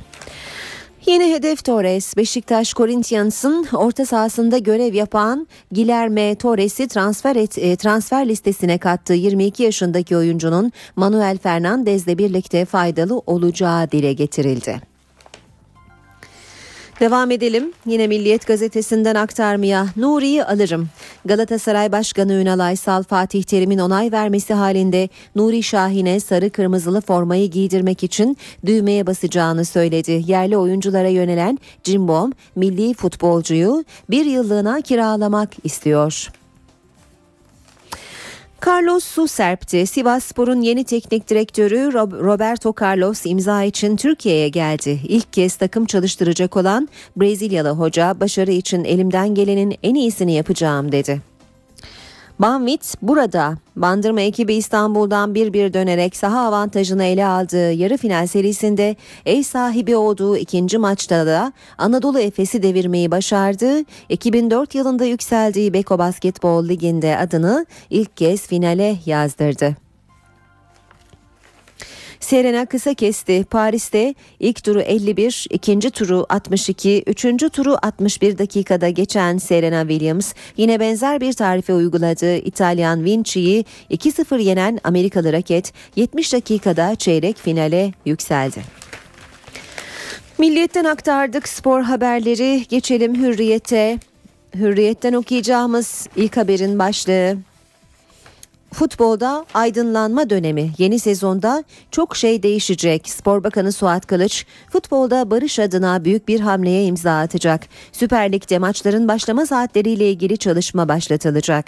Yeni hedef Torres, Beşiktaş Corinthians'ın orta sahasında görev yapan Guilherme Torres'i transfer, et, e, transfer listesine kattığı 22 yaşındaki oyuncunun Manuel Fernandez'le birlikte faydalı olacağı dile getirildi. Devam edelim. Yine Milliyet gazetesinden aktarmaya Nuri'yi alırım. Galatasaray Başkanı Ünal Aysal Fatih Terim'in onay vermesi halinde Nuri Şahin'e sarı kırmızılı formayı giydirmek için düğmeye basacağını söyledi. Yerli oyunculara yönelen Cimbom milli futbolcuyu bir yıllığına kiralamak istiyor. Carlos su serpti. Sivasspor'un yeni teknik direktörü Roberto Carlos imza için Türkiye'ye geldi. İlk kez takım çalıştıracak olan Brezilyalı hoca başarı için elimden gelenin en iyisini yapacağım dedi. Banvit burada. Bandırma ekibi İstanbul'dan bir bir dönerek saha avantajını ele aldığı yarı final serisinde ev sahibi olduğu ikinci maçta da Anadolu Efes'i devirmeyi başardı. 2004 yılında yükseldiği Beko Basketbol Ligi'nde adını ilk kez finale yazdırdı. Serena kısa kesti. Paris'te ilk turu 51, ikinci turu 62, üçüncü turu 61 dakikada geçen Serena Williams yine benzer bir tarife uyguladı. İtalyan Vinci'yi 2-0 yenen Amerikalı raket 70 dakikada çeyrek finale yükseldi. Milliyetten aktardık spor haberleri. Geçelim Hürriyet'e. Hürriyet'ten okuyacağımız ilk haberin başlığı Futbolda aydınlanma dönemi yeni sezonda çok şey değişecek. Spor Bakanı Suat Kılıç futbolda barış adına büyük bir hamleye imza atacak. Süper Lig'de maçların başlama saatleriyle ilgili çalışma başlatılacak.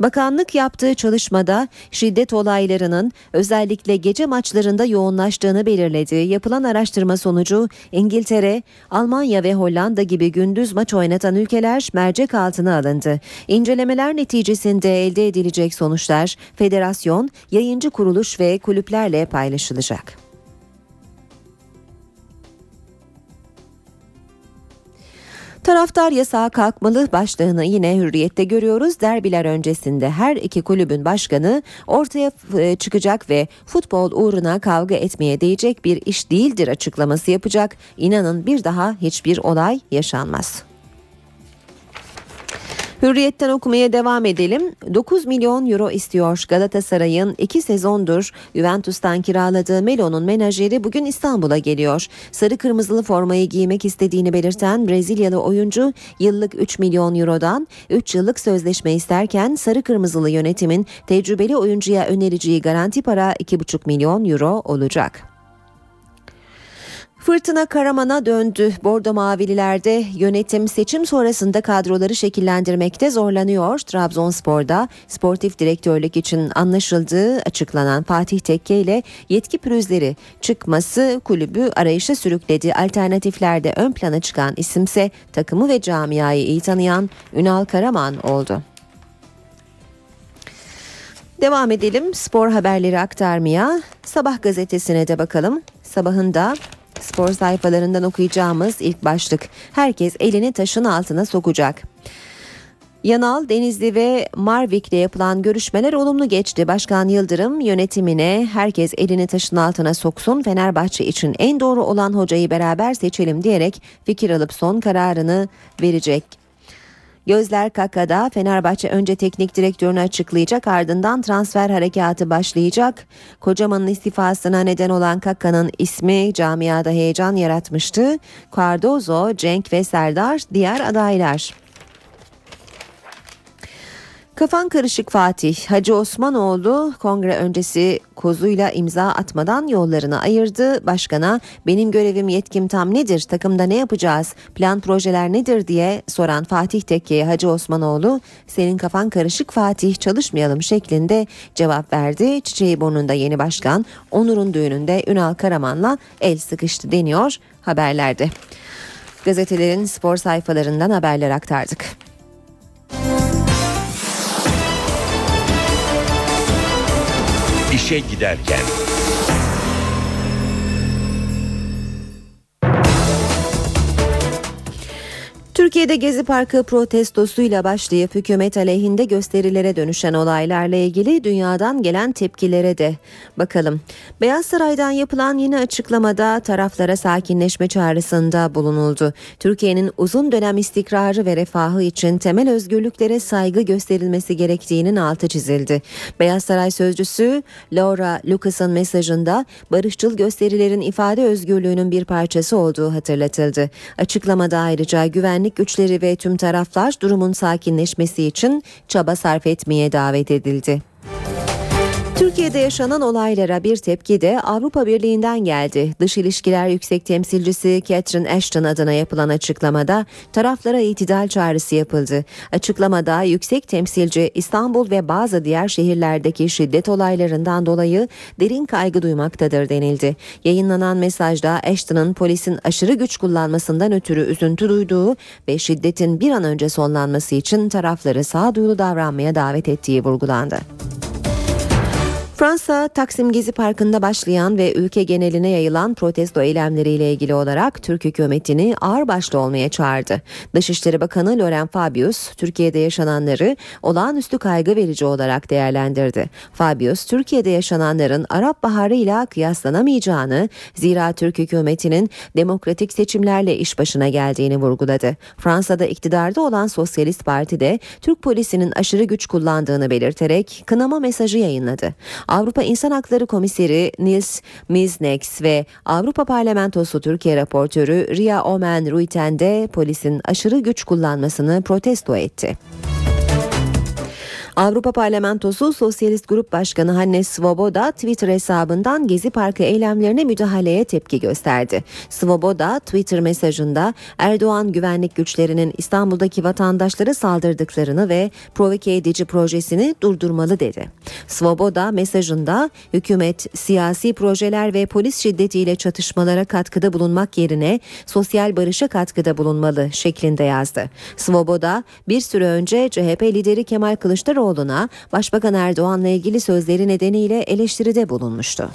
Bakanlık yaptığı çalışmada şiddet olaylarının özellikle gece maçlarında yoğunlaştığını belirledi. Yapılan araştırma sonucu İngiltere, Almanya ve Hollanda gibi gündüz maç oynatan ülkeler mercek altına alındı. İncelemeler neticesinde elde edilecek sonuçlar federasyon, yayıncı kuruluş ve kulüplerle paylaşılacak. Taraftar yasağı kalkmalı başlığını yine hürriyette görüyoruz. Derbiler öncesinde her iki kulübün başkanı ortaya e, çıkacak ve futbol uğruna kavga etmeye değecek bir iş değildir açıklaması yapacak. İnanın bir daha hiçbir olay yaşanmaz. Hürriyetten okumaya devam edelim. 9 milyon euro istiyor Galatasaray'ın 2 sezondur Juventus'tan kiraladığı Melo'nun menajeri bugün İstanbul'a geliyor. Sarı kırmızılı formayı giymek istediğini belirten Brezilyalı oyuncu yıllık 3 milyon eurodan 3 yıllık sözleşme isterken sarı kırmızılı yönetimin tecrübeli oyuncuya önereceği garanti para 2,5 milyon euro olacak. Fırtına Karaman'a döndü. Bordo Mavililerde yönetim seçim sonrasında kadroları şekillendirmekte zorlanıyor. Trabzonspor'da sportif direktörlük için anlaşıldığı açıklanan Fatih Tekke ile yetki pürüzleri çıkması kulübü arayışa sürükledi. Alternatiflerde ön plana çıkan isimse takımı ve camiayı iyi tanıyan Ünal Karaman oldu. Devam edelim spor haberleri aktarmaya. Sabah gazetesine de bakalım. Sabahında Spor sayfalarından okuyacağımız ilk başlık. Herkes elini taşın altına sokacak. Yanal, Denizli ve Marvik'le yapılan görüşmeler olumlu geçti. Başkan Yıldırım yönetimine herkes elini taşın altına soksun, Fenerbahçe için en doğru olan hocayı beraber seçelim diyerek fikir alıp son kararını verecek. Gözler Kaka'da Fenerbahçe önce teknik direktörünü açıklayacak ardından transfer harekatı başlayacak. Kocaman'ın istifasına neden olan Kaka'nın ismi camiada heyecan yaratmıştı. Cardozo, Cenk ve Serdar diğer adaylar. Kafan karışık Fatih, Hacı Osmanoğlu kongre öncesi kozuyla imza atmadan yollarını ayırdı. Başkana benim görevim yetkim tam nedir, takımda ne yapacağız, plan projeler nedir diye soran Fatih Tekke'ye Hacı Osmanoğlu senin kafan karışık Fatih çalışmayalım şeklinde cevap verdi. Çiçeği burnunda yeni başkan Onur'un düğününde Ünal Karaman'la el sıkıştı deniyor haberlerde. Gazetelerin spor sayfalarından haberler aktardık. İşe giderken. Türkiye'de Gezi Parkı protestosuyla başlayıp hükümet aleyhinde gösterilere dönüşen olaylarla ilgili dünyadan gelen tepkilere de bakalım. Beyaz Saray'dan yapılan yeni açıklamada taraflara sakinleşme çağrısında bulunuldu. Türkiye'nin uzun dönem istikrarı ve refahı için temel özgürlüklere saygı gösterilmesi gerektiğinin altı çizildi. Beyaz Saray sözcüsü Laura Lucas'ın mesajında barışçıl gösterilerin ifade özgürlüğünün bir parçası olduğu hatırlatıldı. Açıklamada ayrıca güvenlik güçleri ve tüm taraflar durumun sakinleşmesi için çaba sarf etmeye davet edildi. Türkiye'de yaşanan olaylara bir tepki de Avrupa Birliği'nden geldi. Dış İlişkiler Yüksek Temsilcisi Catherine Ashton adına yapılan açıklamada taraflara itidal çağrısı yapıldı. Açıklamada Yüksek Temsilci İstanbul ve bazı diğer şehirlerdeki şiddet olaylarından dolayı derin kaygı duymaktadır denildi. Yayınlanan mesajda Ashton'ın polisin aşırı güç kullanmasından ötürü üzüntü duyduğu ve şiddetin bir an önce sonlanması için tarafları sağduyulu davranmaya davet ettiği vurgulandı. Fransa, Taksim Gezi Parkı'nda başlayan ve ülke geneline yayılan protesto eylemleriyle ilgili olarak Türk hükümetini ağırbaşlı olmaya çağırdı. Dışişleri Bakanı Laurent Fabius, Türkiye'de yaşananları olağanüstü kaygı verici olarak değerlendirdi. Fabius, Türkiye'de yaşananların Arap Baharı ile kıyaslanamayacağını, zira Türk hükümetinin demokratik seçimlerle iş başına geldiğini vurguladı. Fransa'da iktidarda olan Sosyalist Parti de Türk polisinin aşırı güç kullandığını belirterek kınama mesajı yayınladı. Avrupa İnsan Hakları Komiseri Nils Miznex ve Avrupa Parlamentosu Türkiye raportörü Ria Omen Ruiten de polisin aşırı güç kullanmasını protesto etti. Avrupa Parlamentosu Sosyalist Grup Başkanı Hannes Svoboda Twitter hesabından Gezi Parkı eylemlerine müdahaleye tepki gösterdi. Svoboda Twitter mesajında Erdoğan güvenlik güçlerinin İstanbul'daki vatandaşlara saldırdıklarını ve provoke edici projesini durdurmalı dedi. Svoboda mesajında hükümet siyasi projeler ve polis şiddetiyle çatışmalara katkıda bulunmak yerine sosyal barışa katkıda bulunmalı şeklinde yazdı. Svoboda bir süre önce CHP lideri Kemal Kılıçdaroğlu Kılıçdaroğlu'na Başbakan Erdoğan'la ilgili sözleri nedeniyle eleştiride bulunmuştu.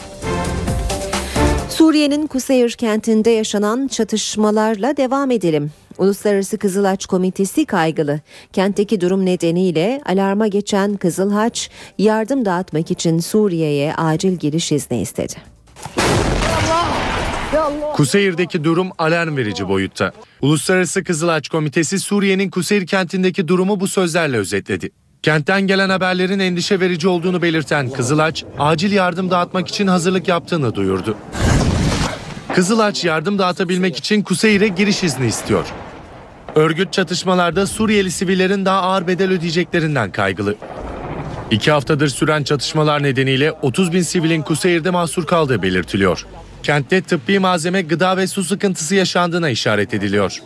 Suriye'nin Kuseyir kentinde yaşanan çatışmalarla devam edelim. Uluslararası Kızılaç Komitesi kaygılı. Kentteki durum nedeniyle alarma geçen Kızılhaç yardım dağıtmak için Suriye'ye acil giriş izni istedi. Kuseyir'deki durum alarm verici boyutta. Uluslararası Kızılaç Komitesi Suriye'nin Kuseyir kentindeki durumu bu sözlerle özetledi. Kentten gelen haberlerin endişe verici olduğunu belirten Kızılaç, acil yardım dağıtmak için hazırlık yaptığını duyurdu. Kızılaç yardım dağıtabilmek için Kuseyir'e giriş izni istiyor. Örgüt çatışmalarda Suriyeli sivillerin daha ağır bedel ödeyeceklerinden kaygılı. İki haftadır süren çatışmalar nedeniyle 30 bin sivilin Kuseyir'de mahsur kaldığı belirtiliyor. Kentte tıbbi malzeme, gıda ve su sıkıntısı yaşandığına işaret ediliyor.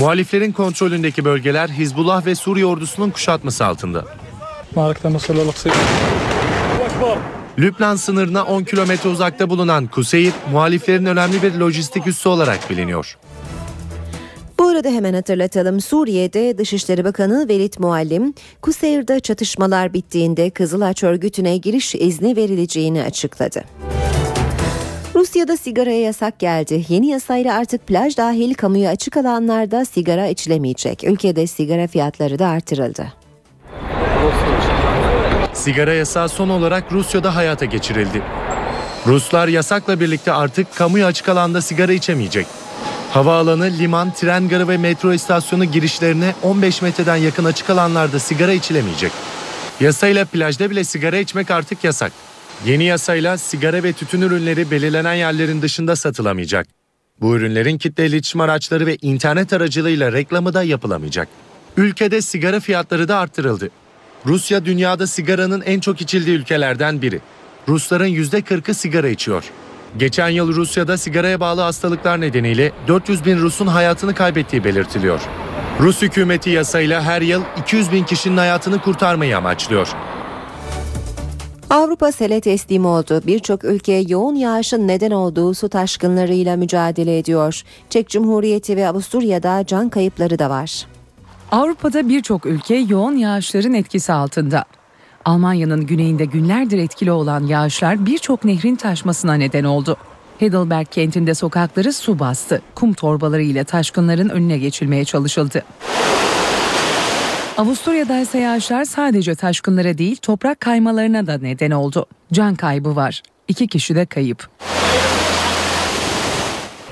Muhaliflerin kontrolündeki bölgeler Hizbullah ve Suriye ordusunun kuşatması altında. Lübnan sınırına 10 kilometre uzakta bulunan Kuseyir, muhaliflerin önemli bir lojistik üssü olarak biliniyor. Bu arada hemen hatırlatalım Suriye'de Dışişleri Bakanı Velit Muallim, Kuseyir'de çatışmalar bittiğinde Kızılaç örgütüne giriş izni verileceğini açıkladı. Rusya'da sigaraya yasak geldi. Yeni yasayla artık plaj dahil kamuya açık alanlarda sigara içilemeyecek. Ülkede sigara fiyatları da artırıldı. Sigara yasağı son olarak Rusya'da hayata geçirildi. Ruslar yasakla birlikte artık kamuya açık alanda sigara içemeyecek. Havaalanı, liman, tren garı ve metro istasyonu girişlerine 15 metreden yakın açık alanlarda sigara içilemeyecek. Yasayla plajda bile sigara içmek artık yasak. Yeni yasayla sigara ve tütün ürünleri belirlenen yerlerin dışında satılamayacak. Bu ürünlerin kitle iletişim araçları ve internet aracılığıyla reklamı da yapılamayacak. Ülkede sigara fiyatları da arttırıldı. Rusya dünyada sigaranın en çok içildiği ülkelerden biri. Rusların %40'ı sigara içiyor. Geçen yıl Rusya'da sigaraya bağlı hastalıklar nedeniyle 400 bin Rus'un hayatını kaybettiği belirtiliyor. Rus hükümeti yasayla her yıl 200 bin kişinin hayatını kurtarmayı amaçlıyor. Avrupa sele teslim oldu. Birçok ülke yoğun yağışın neden olduğu su taşkınlarıyla mücadele ediyor. Çek Cumhuriyeti ve Avusturya'da can kayıpları da var. Avrupa'da birçok ülke yoğun yağışların etkisi altında. Almanya'nın güneyinde günlerdir etkili olan yağışlar birçok nehrin taşmasına neden oldu. Heidelberg kentinde sokakları su bastı. Kum torbaları ile taşkınların önüne geçilmeye çalışıldı. Avusturya'da ise yağışlar sadece taşkınlara değil toprak kaymalarına da neden oldu. Can kaybı var. İki kişi de kayıp.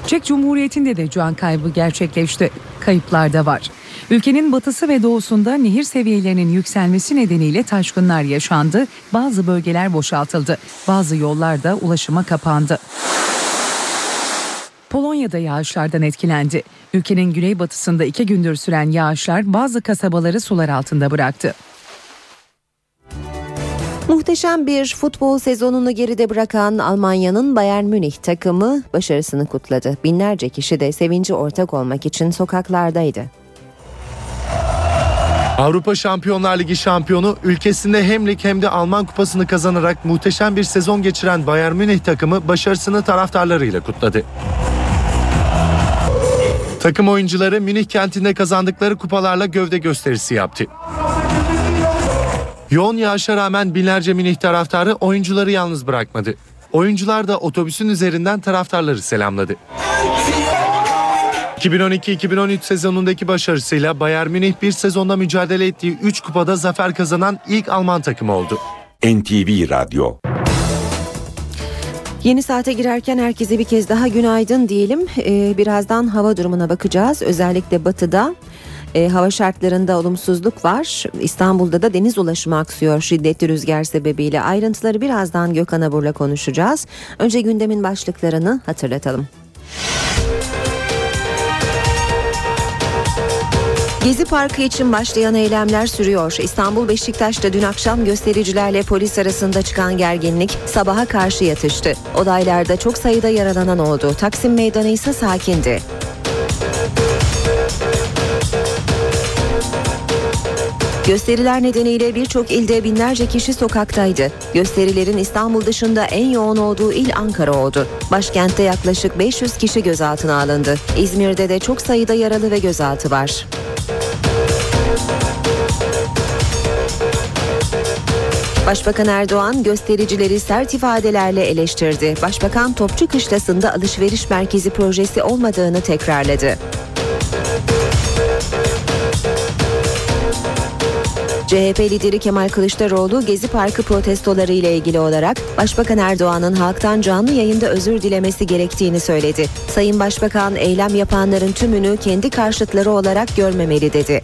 Çek Cumhuriyeti'nde de can kaybı gerçekleşti. Kayıplar da var. Ülkenin batısı ve doğusunda nehir seviyelerinin yükselmesi nedeniyle taşkınlar yaşandı. Bazı bölgeler boşaltıldı. Bazı yollar da ulaşıma kapandı. Polonya'da yağışlardan etkilendi. Ülkenin güneybatısında iki gündür süren yağışlar bazı kasabaları sular altında bıraktı. Muhteşem bir futbol sezonunu geride bırakan Almanya'nın Bayern Münih takımı başarısını kutladı. Binlerce kişi de sevinci ortak olmak için sokaklardaydı. Avrupa Şampiyonlar Ligi şampiyonu ülkesinde hem lig hem de Alman kupasını kazanarak muhteşem bir sezon geçiren Bayern Münih takımı başarısını taraftarlarıyla kutladı. Takım oyuncuları Münih kentinde kazandıkları kupalarla gövde gösterisi yaptı. Yoğun yağışa rağmen binlerce Münih taraftarı oyuncuları yalnız bırakmadı. Oyuncular da otobüsün üzerinden taraftarları selamladı. 2012-2013 sezonundaki başarısıyla Bayern Münih bir sezonda mücadele ettiği 3 kupada zafer kazanan ilk Alman takımı oldu. NTV Radyo Yeni saate girerken herkese bir kez daha günaydın diyelim. Ee, birazdan hava durumuna bakacağız. Özellikle batıda e, hava şartlarında olumsuzluk var. İstanbul'da da deniz ulaşımı aksıyor şiddetli rüzgar sebebiyle. Ayrıntıları birazdan Gökhan Abur'la konuşacağız. Önce gündemin başlıklarını hatırlatalım. Gezi Parkı için başlayan eylemler sürüyor. İstanbul Beşiktaş'ta dün akşam göstericilerle polis arasında çıkan gerginlik sabaha karşı yatıştı. Olaylarda çok sayıda yaralanan oldu. Taksim Meydanı ise sakindi. Gösteriler nedeniyle birçok ilde binlerce kişi sokaktaydı. Gösterilerin İstanbul dışında en yoğun olduğu il Ankara oldu. Başkentte yaklaşık 500 kişi gözaltına alındı. İzmir'de de çok sayıda yaralı ve gözaltı var. Başbakan Erdoğan göstericileri sert ifadelerle eleştirdi. Başbakan Topçu Kışlası'nda alışveriş merkezi projesi olmadığını tekrarladı. CHP lideri Kemal Kılıçdaroğlu Gezi Parkı protestoları ile ilgili olarak Başbakan Erdoğan'ın halktan canlı yayında özür dilemesi gerektiğini söyledi. Sayın Başbakan eylem yapanların tümünü kendi karşıtları olarak görmemeli dedi.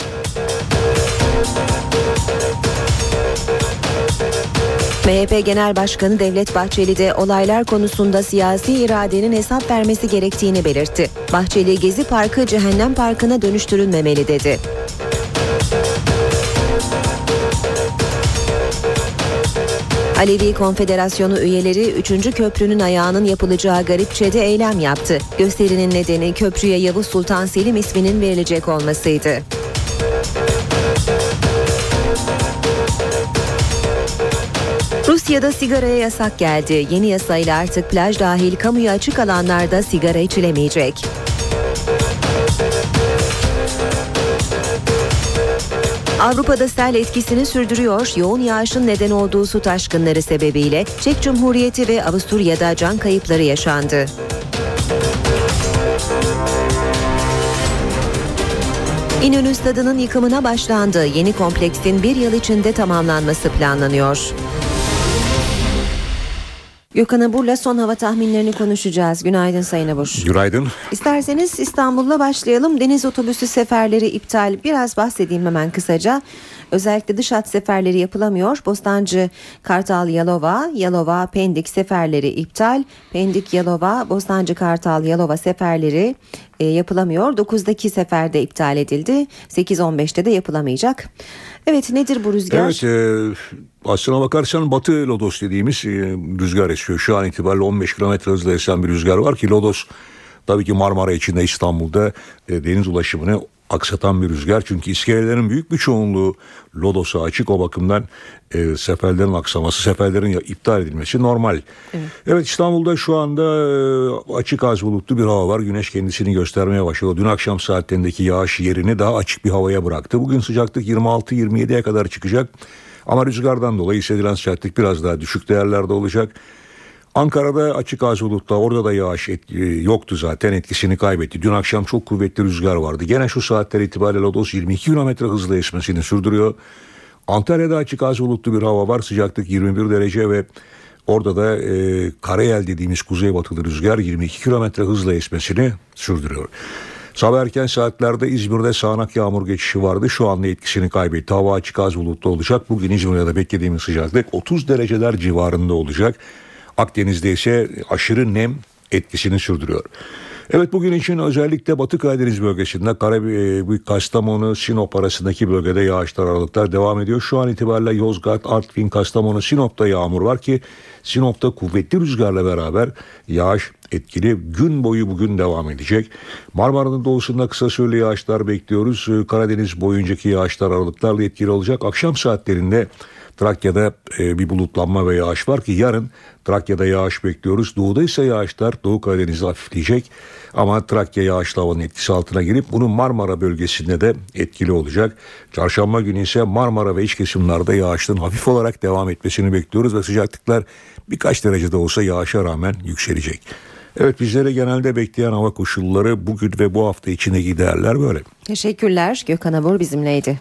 MHP Genel Başkanı Devlet Bahçeli de olaylar konusunda siyasi iradenin hesap vermesi gerektiğini belirtti. Bahçeli Gezi Parkı cehennem parkına dönüştürülmemeli dedi. Alevi Konfederasyonu üyeleri 3. köprünün ayağının yapılacağı Garipçe'de eylem yaptı. Gösterinin nedeni köprüye Yavuz Sultan Selim isminin verilecek olmasıydı. Rusya'da sigaraya yasak geldi. Yeni yasayla artık plaj dahil kamuya açık alanlarda sigara içilemeyecek. Avrupa'da sel etkisini sürdürüyor. Yoğun yağışın neden olduğu su taşkınları sebebiyle Çek Cumhuriyeti ve Avusturya'da can kayıpları yaşandı. İnönü Stadı'nın yıkımına başlandı. Yeni kompleksin bir yıl içinde tamamlanması planlanıyor. Gökhan Abur'la son hava tahminlerini konuşacağız. Günaydın Sayın Abur. Günaydın. İsterseniz İstanbul'la başlayalım. Deniz otobüsü seferleri iptal. Biraz bahsedeyim hemen kısaca. Özellikle dış hat seferleri yapılamıyor. Bostancı, Kartal, Yalova, Yalova, Pendik seferleri iptal. Pendik, Yalova, Bostancı, Kartal, Yalova seferleri e, yapılamıyor. 9'daki seferde iptal edildi. 8-15'te de yapılamayacak. Evet nedir bu rüzgar? Evet e, aslına bakarsan Batı Lodos dediğimiz e, rüzgar esiyor. Şu an itibariyle 15 kilometre hızla esen bir rüzgar var ki Lodos tabii ki Marmara içinde İstanbul'da e, deniz ulaşımını aksatan bir rüzgar. Çünkü iskelelerin büyük bir çoğunluğu Lodos'a açık o bakımdan e, seferlerin aksaması, seferlerin iptal edilmesi normal. Evet. evet İstanbul'da şu anda e, açık az bulutlu bir hava var. Güneş kendisini göstermeye başladı. Dün akşam saatlerindeki yağış yerini daha açık bir havaya bıraktı. Bugün sıcaklık 26-27'ye kadar çıkacak. Ama rüzgardan dolayı hissedilen sertlik biraz daha düşük değerlerde olacak. Ankara'da açık az bulutla orada da yağış etki, yoktu zaten etkisini kaybetti. Dün akşam çok kuvvetli rüzgar vardı. Gene şu saatler itibariyle Lodos 22 km hızla esmesini sürdürüyor. Antalya'da açık az bulutlu bir hava var. Sıcaklık 21 derece ve orada da e, Karayel dediğimiz kuzeybatılı rüzgar 22 km hızla esmesini sürdürüyor. Sabah erken saatlerde İzmir'de sağanak yağmur geçişi vardı. Şu anda etkisini kaybetti. Hava açık az bulutlu olacak. Bugün İzmir'de beklediğimiz sıcaklık 30 dereceler civarında olacak. Akdeniz'de ise aşırı nem etkisini sürdürüyor. Evet bugün için özellikle Batı Karadeniz bölgesinde Karabük, Kastamonu, Sinop arasındaki bölgede yağışlar aralıklar devam ediyor. Şu an itibariyle Yozgat, Artvin, Kastamonu, Sinop'ta yağmur var ki Sinop'ta kuvvetli rüzgarla beraber yağış etkili gün boyu bugün devam edecek. Marmara'nın doğusunda kısa süreli yağışlar bekliyoruz. Karadeniz boyuncaki yağışlar aralıklarla etkili olacak. Akşam saatlerinde Trakya'da e, bir bulutlanma ve yağış var ki yarın Trakya'da yağış bekliyoruz. Doğuda ise yağışlar Doğu Karadeniz'de hafifleyecek. Ama Trakya yağışlı havanın etkisi altına girip bunun Marmara bölgesinde de etkili olacak. Çarşamba günü ise Marmara ve iç kesimlerde yağışın hafif olarak devam etmesini bekliyoruz ve sıcaklıklar birkaç derecede olsa yağışa rağmen yükselecek. Evet bizlere genelde bekleyen hava koşulları bugün ve bu hafta içine giderler böyle. Teşekkürler. Gökhan Abur bizimleydi.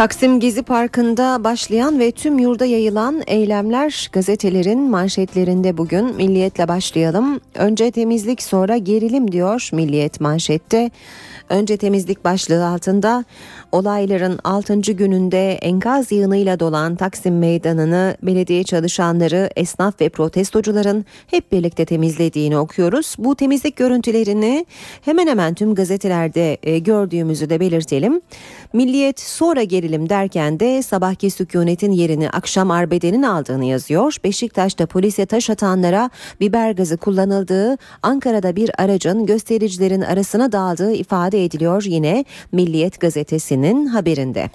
Taksim Gezi Parkı'nda başlayan ve tüm yurda yayılan eylemler gazetelerin manşetlerinde bugün Milliyet'le başlayalım. Önce temizlik sonra gerilim diyor Milliyet manşette. Önce temizlik başlığı altında olayların 6. gününde enkaz yığınıyla dolan Taksim Meydanı'nı belediye çalışanları, esnaf ve protestocuların hep birlikte temizlediğini okuyoruz. Bu temizlik görüntülerini hemen hemen tüm gazetelerde e, gördüğümüzü de belirtelim. Milliyet sonra gerilim derken de sabahki sükunetin yerini akşam arbedenin aldığını yazıyor. Beşiktaş'ta polise taş atanlara biber gazı kullanıldığı, Ankara'da bir aracın göstericilerin arasına dağıldığı ifade ediliyor yine Milliyet gazetesinin haberinde.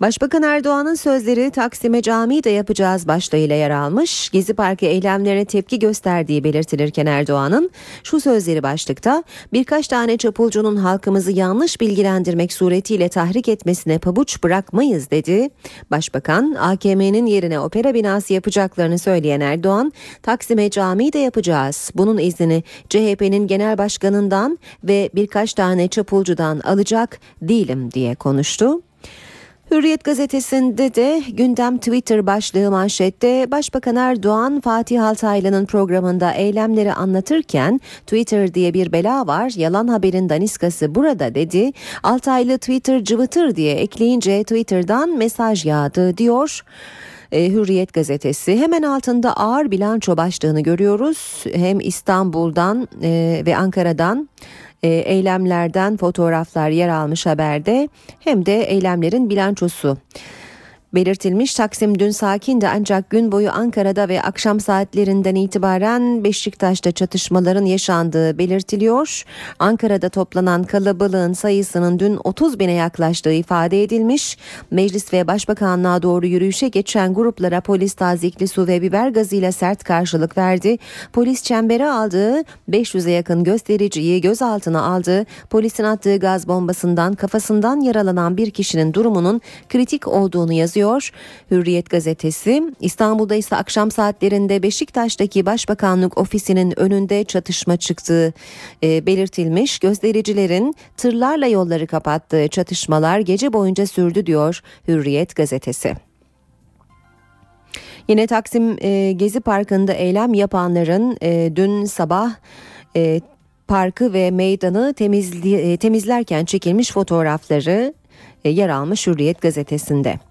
Başbakan Erdoğan'ın sözleri Taksim'e cami de yapacağız başlığıyla yer almış. Gezi Parkı eylemlerine tepki gösterdiği belirtilirken Erdoğan'ın şu sözleri başlıkta birkaç tane çapulcunun halkımızı yanlış bilgilendirmek suretiyle tahrik etmesine pabuç bırakmayız dedi. Başbakan AKM'nin yerine opera binası yapacaklarını söyleyen Erdoğan Taksim'e cami de yapacağız. Bunun iznini CHP'nin genel başkanından ve birkaç tane çapulcudan alacak değilim diye konuştu. Hürriyet gazetesinde de gündem Twitter başlığı manşette Başbakan Erdoğan Fatih Altaylı'nın programında eylemleri anlatırken Twitter diye bir bela var yalan haberin daniskası burada dedi. Altaylı Twitter cıvıtır diye ekleyince Twitter'dan mesaj yağdı diyor. E, Hürriyet gazetesi hemen altında ağır bilanço başlığını görüyoruz. Hem İstanbul'dan e, ve Ankara'dan eylemlerden fotoğraflar yer almış haberde. Hem de eylemlerin bilançosu belirtilmiş. Taksim dün sakindi ancak gün boyu Ankara'da ve akşam saatlerinden itibaren Beşiktaş'ta çatışmaların yaşandığı belirtiliyor. Ankara'da toplanan kalabalığın sayısının dün 30 bine yaklaştığı ifade edilmiş. Meclis ve Başbakanlığa doğru yürüyüşe geçen gruplara polis tazikli su ve biber gazıyla sert karşılık verdi. Polis çembere aldığı 500'e yakın göstericiyi gözaltına aldı. Polisin attığı gaz bombasından kafasından yaralanan bir kişinin durumunun kritik olduğunu yazıyor yazıyor Hürriyet gazetesi. İstanbul'da ise akşam saatlerinde Beşiktaş'taki Başbakanlık ofisinin önünde çatışma çıktığı e, belirtilmiş. Göstericilerin tırlarla yolları kapattığı çatışmalar gece boyunca sürdü diyor Hürriyet gazetesi. Yine Taksim e, Gezi Parkı'nda eylem yapanların e, dün sabah e, parkı ve meydanı temizli, e, temizlerken çekilmiş fotoğrafları e, yer almış Hürriyet gazetesinde.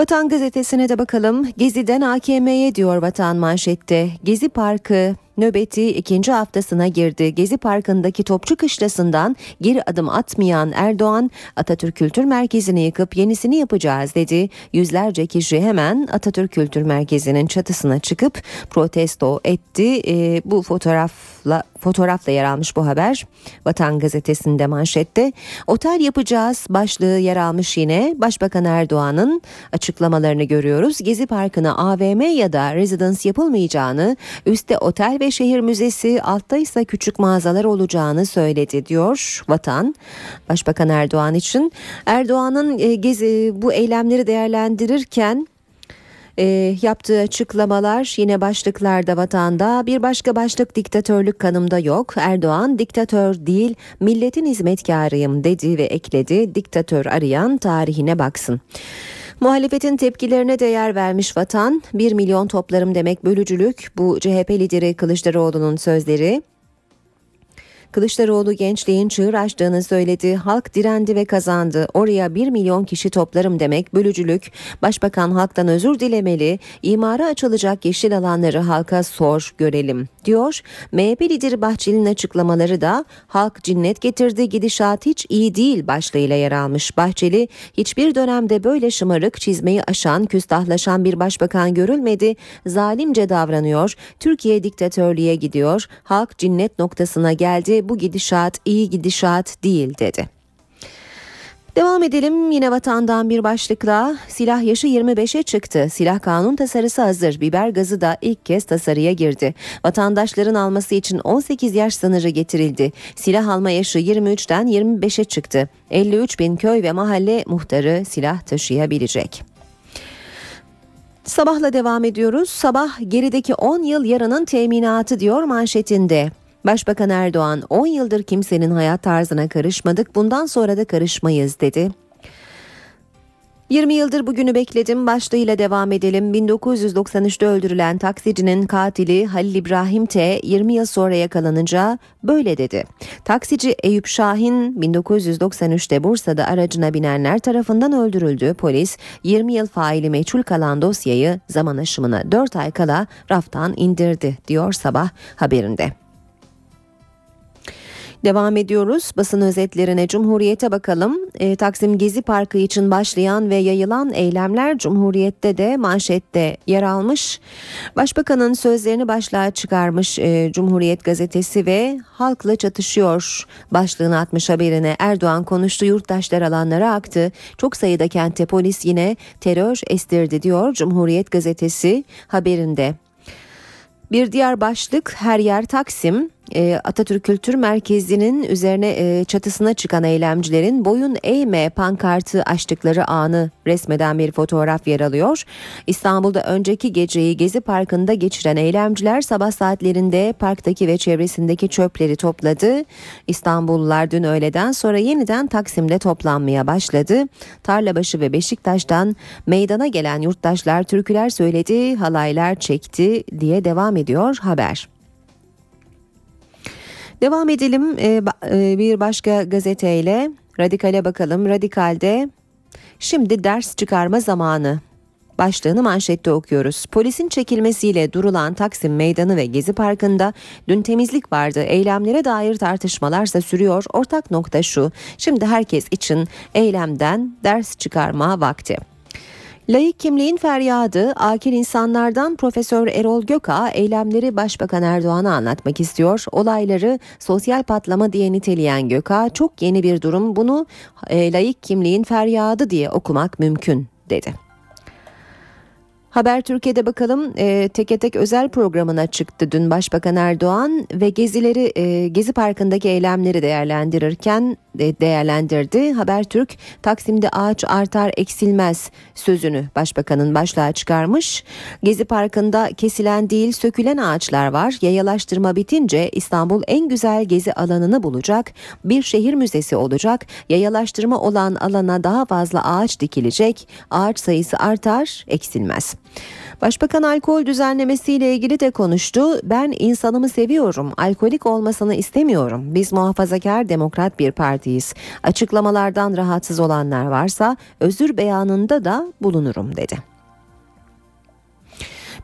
Vatan gazetesine de bakalım. Gezi'den AKM'ye diyor Vatan manşette. Gezi Parkı nöbeti ikinci haftasına girdi. Gezi Parkı'ndaki Topçu Kışlası'ndan geri adım atmayan Erdoğan Atatürk Kültür Merkezi'ni yıkıp yenisini yapacağız dedi. Yüzlerce kişi hemen Atatürk Kültür Merkezi'nin çatısına çıkıp protesto etti. E, bu fotoğrafla fotoğrafla yer almış bu haber. Vatan Gazetesi'nde manşette. Otel yapacağız başlığı yer almış yine. Başbakan Erdoğan'ın açıklamalarını görüyoruz. Gezi Parkı'na AVM ya da rezidans yapılmayacağını, üstte otel ve şehir müzesi, altta ise küçük mağazalar olacağını söyledi diyor Vatan. Başbakan Erdoğan için Erdoğan'ın e, gezi bu eylemleri değerlendirirken e, yaptığı açıklamalar yine başlıklarda vatanda bir başka başlık diktatörlük kanımda yok. Erdoğan diktatör değil milletin hizmetkarıyım dedi ve ekledi diktatör arayan tarihine baksın. Muhalefetin tepkilerine değer vermiş vatan 1 milyon toplarım demek bölücülük bu CHP lideri Kılıçdaroğlu'nun sözleri. Kılıçdaroğlu gençliğin çığır açtığını söyledi. Halk direndi ve kazandı. Oraya 1 milyon kişi toplarım demek bölücülük. Başbakan halktan özür dilemeli. İmara açılacak yeşil alanları halka sor görelim diyor. MHP lideri Bahçeli'nin açıklamaları da halk cinnet getirdi gidişat hiç iyi değil başlığıyla yer almış. Bahçeli hiçbir dönemde böyle şımarık çizmeyi aşan küstahlaşan bir başbakan görülmedi. Zalimce davranıyor. Türkiye diktatörlüğe gidiyor. Halk cinnet noktasına geldi bu gidişat iyi gidişat değil dedi. Devam edelim yine vatandan bir başlıkla silah yaşı 25'e çıktı. Silah kanun tasarısı hazır. Biber gazı da ilk kez tasarıya girdi. Vatandaşların alması için 18 yaş sınırı getirildi. Silah alma yaşı 23'ten 25'e çıktı. 53 bin köy ve mahalle muhtarı silah taşıyabilecek. Sabahla devam ediyoruz. Sabah gerideki 10 yıl yarının teminatı diyor manşetinde. Başbakan Erdoğan 10 yıldır kimsenin hayat tarzına karışmadık bundan sonra da karışmayız dedi. 20 yıldır bugünü bekledim başlığıyla devam edelim. 1993'te öldürülen taksicinin katili Halil İbrahim T 20 yıl sonra yakalanınca böyle dedi. Taksici Eyüp Şahin 1993'te Bursa'da aracına binenler tarafından öldürüldü. Polis 20 yıl faili meçhul kalan dosyayı zaman aşımına 4 ay kala raftan indirdi diyor sabah haberinde. Devam ediyoruz basın özetlerine Cumhuriyet'e bakalım. E, Taksim Gezi Parkı için başlayan ve yayılan eylemler Cumhuriyet'te de manşette yer almış. Başbakanın sözlerini başlığa çıkarmış e, Cumhuriyet gazetesi ve halkla çatışıyor başlığını atmış haberine. Erdoğan konuştu yurttaşlar alanlara aktı. Çok sayıda kente polis yine terör estirdi diyor Cumhuriyet gazetesi haberinde. Bir diğer başlık her yer Taksim. E, Atatürk Kültür Merkezi'nin üzerine e, çatısına çıkan eylemcilerin boyun eğme pankartı açtıkları anı resmeden bir fotoğraf yer alıyor. İstanbul'da önceki geceyi Gezi Parkı'nda geçiren eylemciler sabah saatlerinde parktaki ve çevresindeki çöpleri topladı. İstanbullular dün öğleden sonra yeniden Taksim'de toplanmaya başladı. Tarlabaşı ve Beşiktaş'tan meydana gelen yurttaşlar türküler söyledi, halaylar çekti diye devam ediyor haber. Devam edelim ee, bir başka gazeteyle Radikal'e bakalım. Radikal'de şimdi ders çıkarma zamanı başlığını manşette okuyoruz. Polisin çekilmesiyle durulan Taksim Meydanı ve Gezi Parkı'nda dün temizlik vardı. Eylemlere dair tartışmalarsa sürüyor. Ortak nokta şu. Şimdi herkes için eylemden ders çıkarma vakti. Layık kimliğin feryadı akil insanlardan Profesör Erol Göka eylemleri Başbakan Erdoğan'a anlatmak istiyor. Olayları sosyal patlama diye niteleyen Göka çok yeni bir durum bunu e, layık kimliğin feryadı diye okumak mümkün dedi. Haber Türkiye'de bakalım e, teke tek özel programına çıktı dün Başbakan Erdoğan ve gezileri e, Gezi Parkı'ndaki eylemleri değerlendirirken e, değerlendirdi. Habertürk Taksim'de ağaç artar eksilmez sözünü başbakanın başlığa çıkarmış. Gezi Parkı'nda kesilen değil sökülen ağaçlar var. Yayalaştırma bitince İstanbul en güzel gezi alanını bulacak. Bir şehir müzesi olacak. Yayalaştırma olan alana daha fazla ağaç dikilecek. Ağaç sayısı artar eksilmez. Başbakan alkol düzenlemesiyle ilgili de konuştu. Ben insanımı seviyorum. Alkolik olmasını istemiyorum. Biz muhafazakar demokrat bir partiyiz. Açıklamalardan rahatsız olanlar varsa özür beyanında da bulunurum dedi.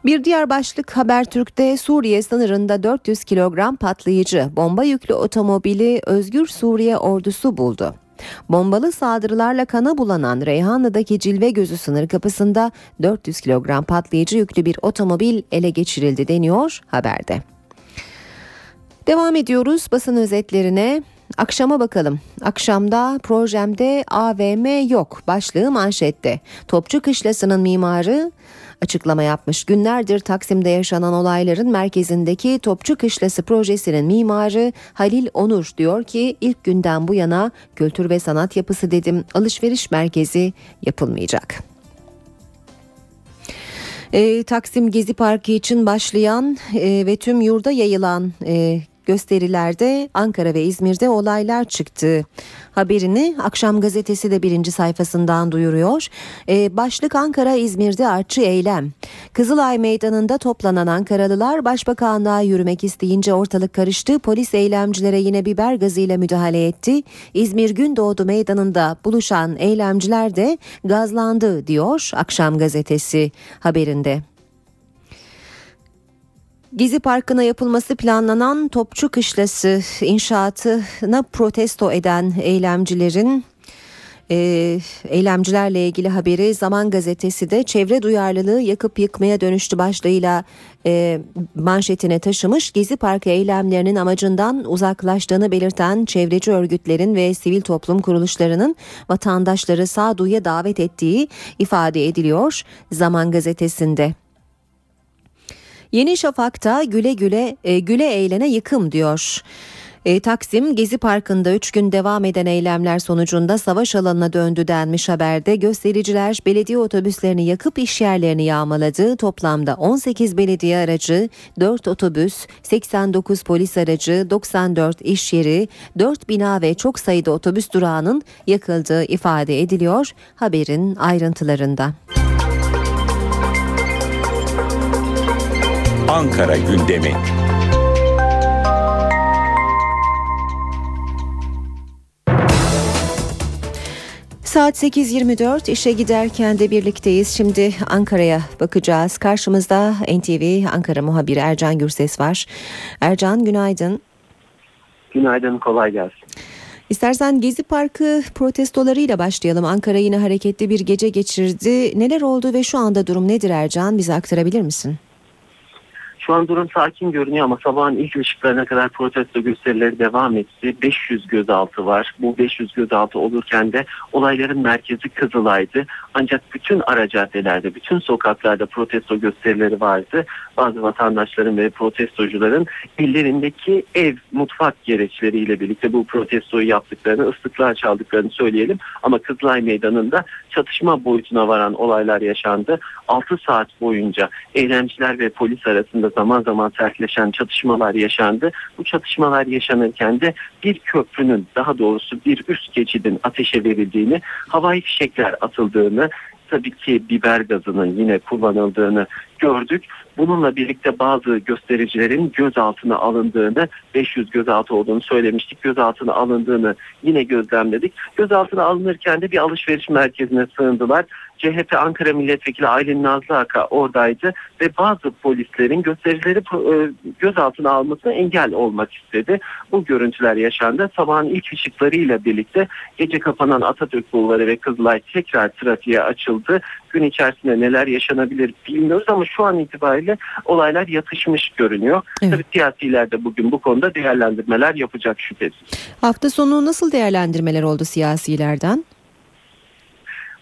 Bir diğer başlık Habertürk'te Suriye sınırında 400 kilogram patlayıcı bomba yüklü otomobili Özgür Suriye ordusu buldu. Bombalı saldırılarla kana bulanan Reyhanlı'daki Cilve Gözü sınır kapısında 400 kilogram patlayıcı yüklü bir otomobil ele geçirildi deniyor haberde. Devam ediyoruz basın özetlerine. Akşama bakalım. Akşamda projemde AVM yok başlığı manşette. Topçu Kışlası'nın mimarı açıklama yapmış. Günlerdir Taksim'de yaşanan olayların merkezindeki Topçu Kışlası projesinin mimarı Halil Onur diyor ki ilk günden bu yana kültür ve sanat yapısı dedim alışveriş merkezi yapılmayacak. E, Taksim Gezi Parkı için başlayan e, ve tüm yurda yayılan e, gösterilerde Ankara ve İzmir'de olaylar çıktı. Haberini Akşam Gazetesi de birinci sayfasından duyuruyor. Ee, başlık Ankara İzmir'de artçı eylem. Kızılay Meydanı'nda toplanan Ankaralılar Başbakanlığa yürümek isteyince ortalık karıştı. Polis eylemcilere yine biber gazıyla müdahale etti. İzmir Gündoğdu Meydanı'nda buluşan eylemciler de gazlandı diyor Akşam Gazetesi haberinde. Gezi Parkı'na yapılması planlanan Topçu Kışlası inşaatına protesto eden eylemcilerin e, eylemcilerle ilgili haberi Zaman Gazetesi de çevre duyarlılığı yakıp yıkmaya dönüştü başlığıyla e, manşetine taşımış. Gezi Parkı eylemlerinin amacından uzaklaştığını belirten çevreci örgütlerin ve sivil toplum kuruluşlarının vatandaşları sağduyuya davet ettiği ifade ediliyor Zaman Gazetesi'nde. Yeni Şafak'ta güle güle e, güle eğlene yıkım diyor. E, Taksim Gezi Parkı'nda 3 gün devam eden eylemler sonucunda savaş alanına döndü denmiş haberde. Göstericiler belediye otobüslerini yakıp iş yerlerini yağmaladı. Toplamda 18 belediye aracı, 4 otobüs, 89 polis aracı, 94 iş yeri, 4 bina ve çok sayıda otobüs durağının yakıldığı ifade ediliyor haberin ayrıntılarında. Ankara gündemi. Saat 8.24 işe giderken de birlikteyiz. Şimdi Ankara'ya bakacağız. Karşımızda NTV Ankara muhabiri Ercan Gürses var. Ercan günaydın. Günaydın kolay gelsin. İstersen Gezi Parkı protestolarıyla başlayalım. Ankara yine hareketli bir gece geçirdi. Neler oldu ve şu anda durum nedir Ercan? Bize aktarabilir misin? Şu an durum sakin görünüyor ama sabahın ilk ışıklarına kadar protesto gösterileri devam etti. 500 gözaltı var. Bu 500 gözaltı olurken de olayların merkezi Kızılay'dı. Ancak bütün ara caddelerde, bütün sokaklarda protesto gösterileri vardı. Bazı vatandaşların ve protestocuların ellerindeki ev, mutfak gereçleriyle birlikte bu protestoyu yaptıklarını, ıslıklar çaldıklarını söyleyelim. Ama Kızılay Meydanı'nda çatışma boyutuna varan olaylar yaşandı. 6 saat boyunca eylemciler ve polis arasında zaman zaman sertleşen çatışmalar yaşandı. Bu çatışmalar yaşanırken de bir köprünün daha doğrusu bir üst geçidin ateşe verildiğini, havai fişekler atıldığını, tabii ki biber gazının yine kullanıldığını gördük. Bununla birlikte bazı göstericilerin gözaltına alındığını, 500 gözaltı olduğunu söylemiştik. Gözaltına alındığını yine gözlemledik. Gözaltına alınırken de bir alışveriş merkezine sığındılar. CHP Ankara Milletvekili Aylin Nazlı Aka oradaydı ve bazı polislerin göstericileri e, gözaltına almasına engel olmak istedi. Bu görüntüler yaşandı. Sabahın ilk ışıklarıyla birlikte gece kapanan Atatürk Bulvarı ve Kızılay tekrar trafiğe açıldı. Gün içerisinde neler yaşanabilir bilmiyoruz ama şu an itibariyle olaylar yatışmış görünüyor. Evet. Tabii siyasiler de bugün bu konuda değerlendirmeler yapacak şüphesiz. Hafta sonu nasıl değerlendirmeler oldu siyasilerden?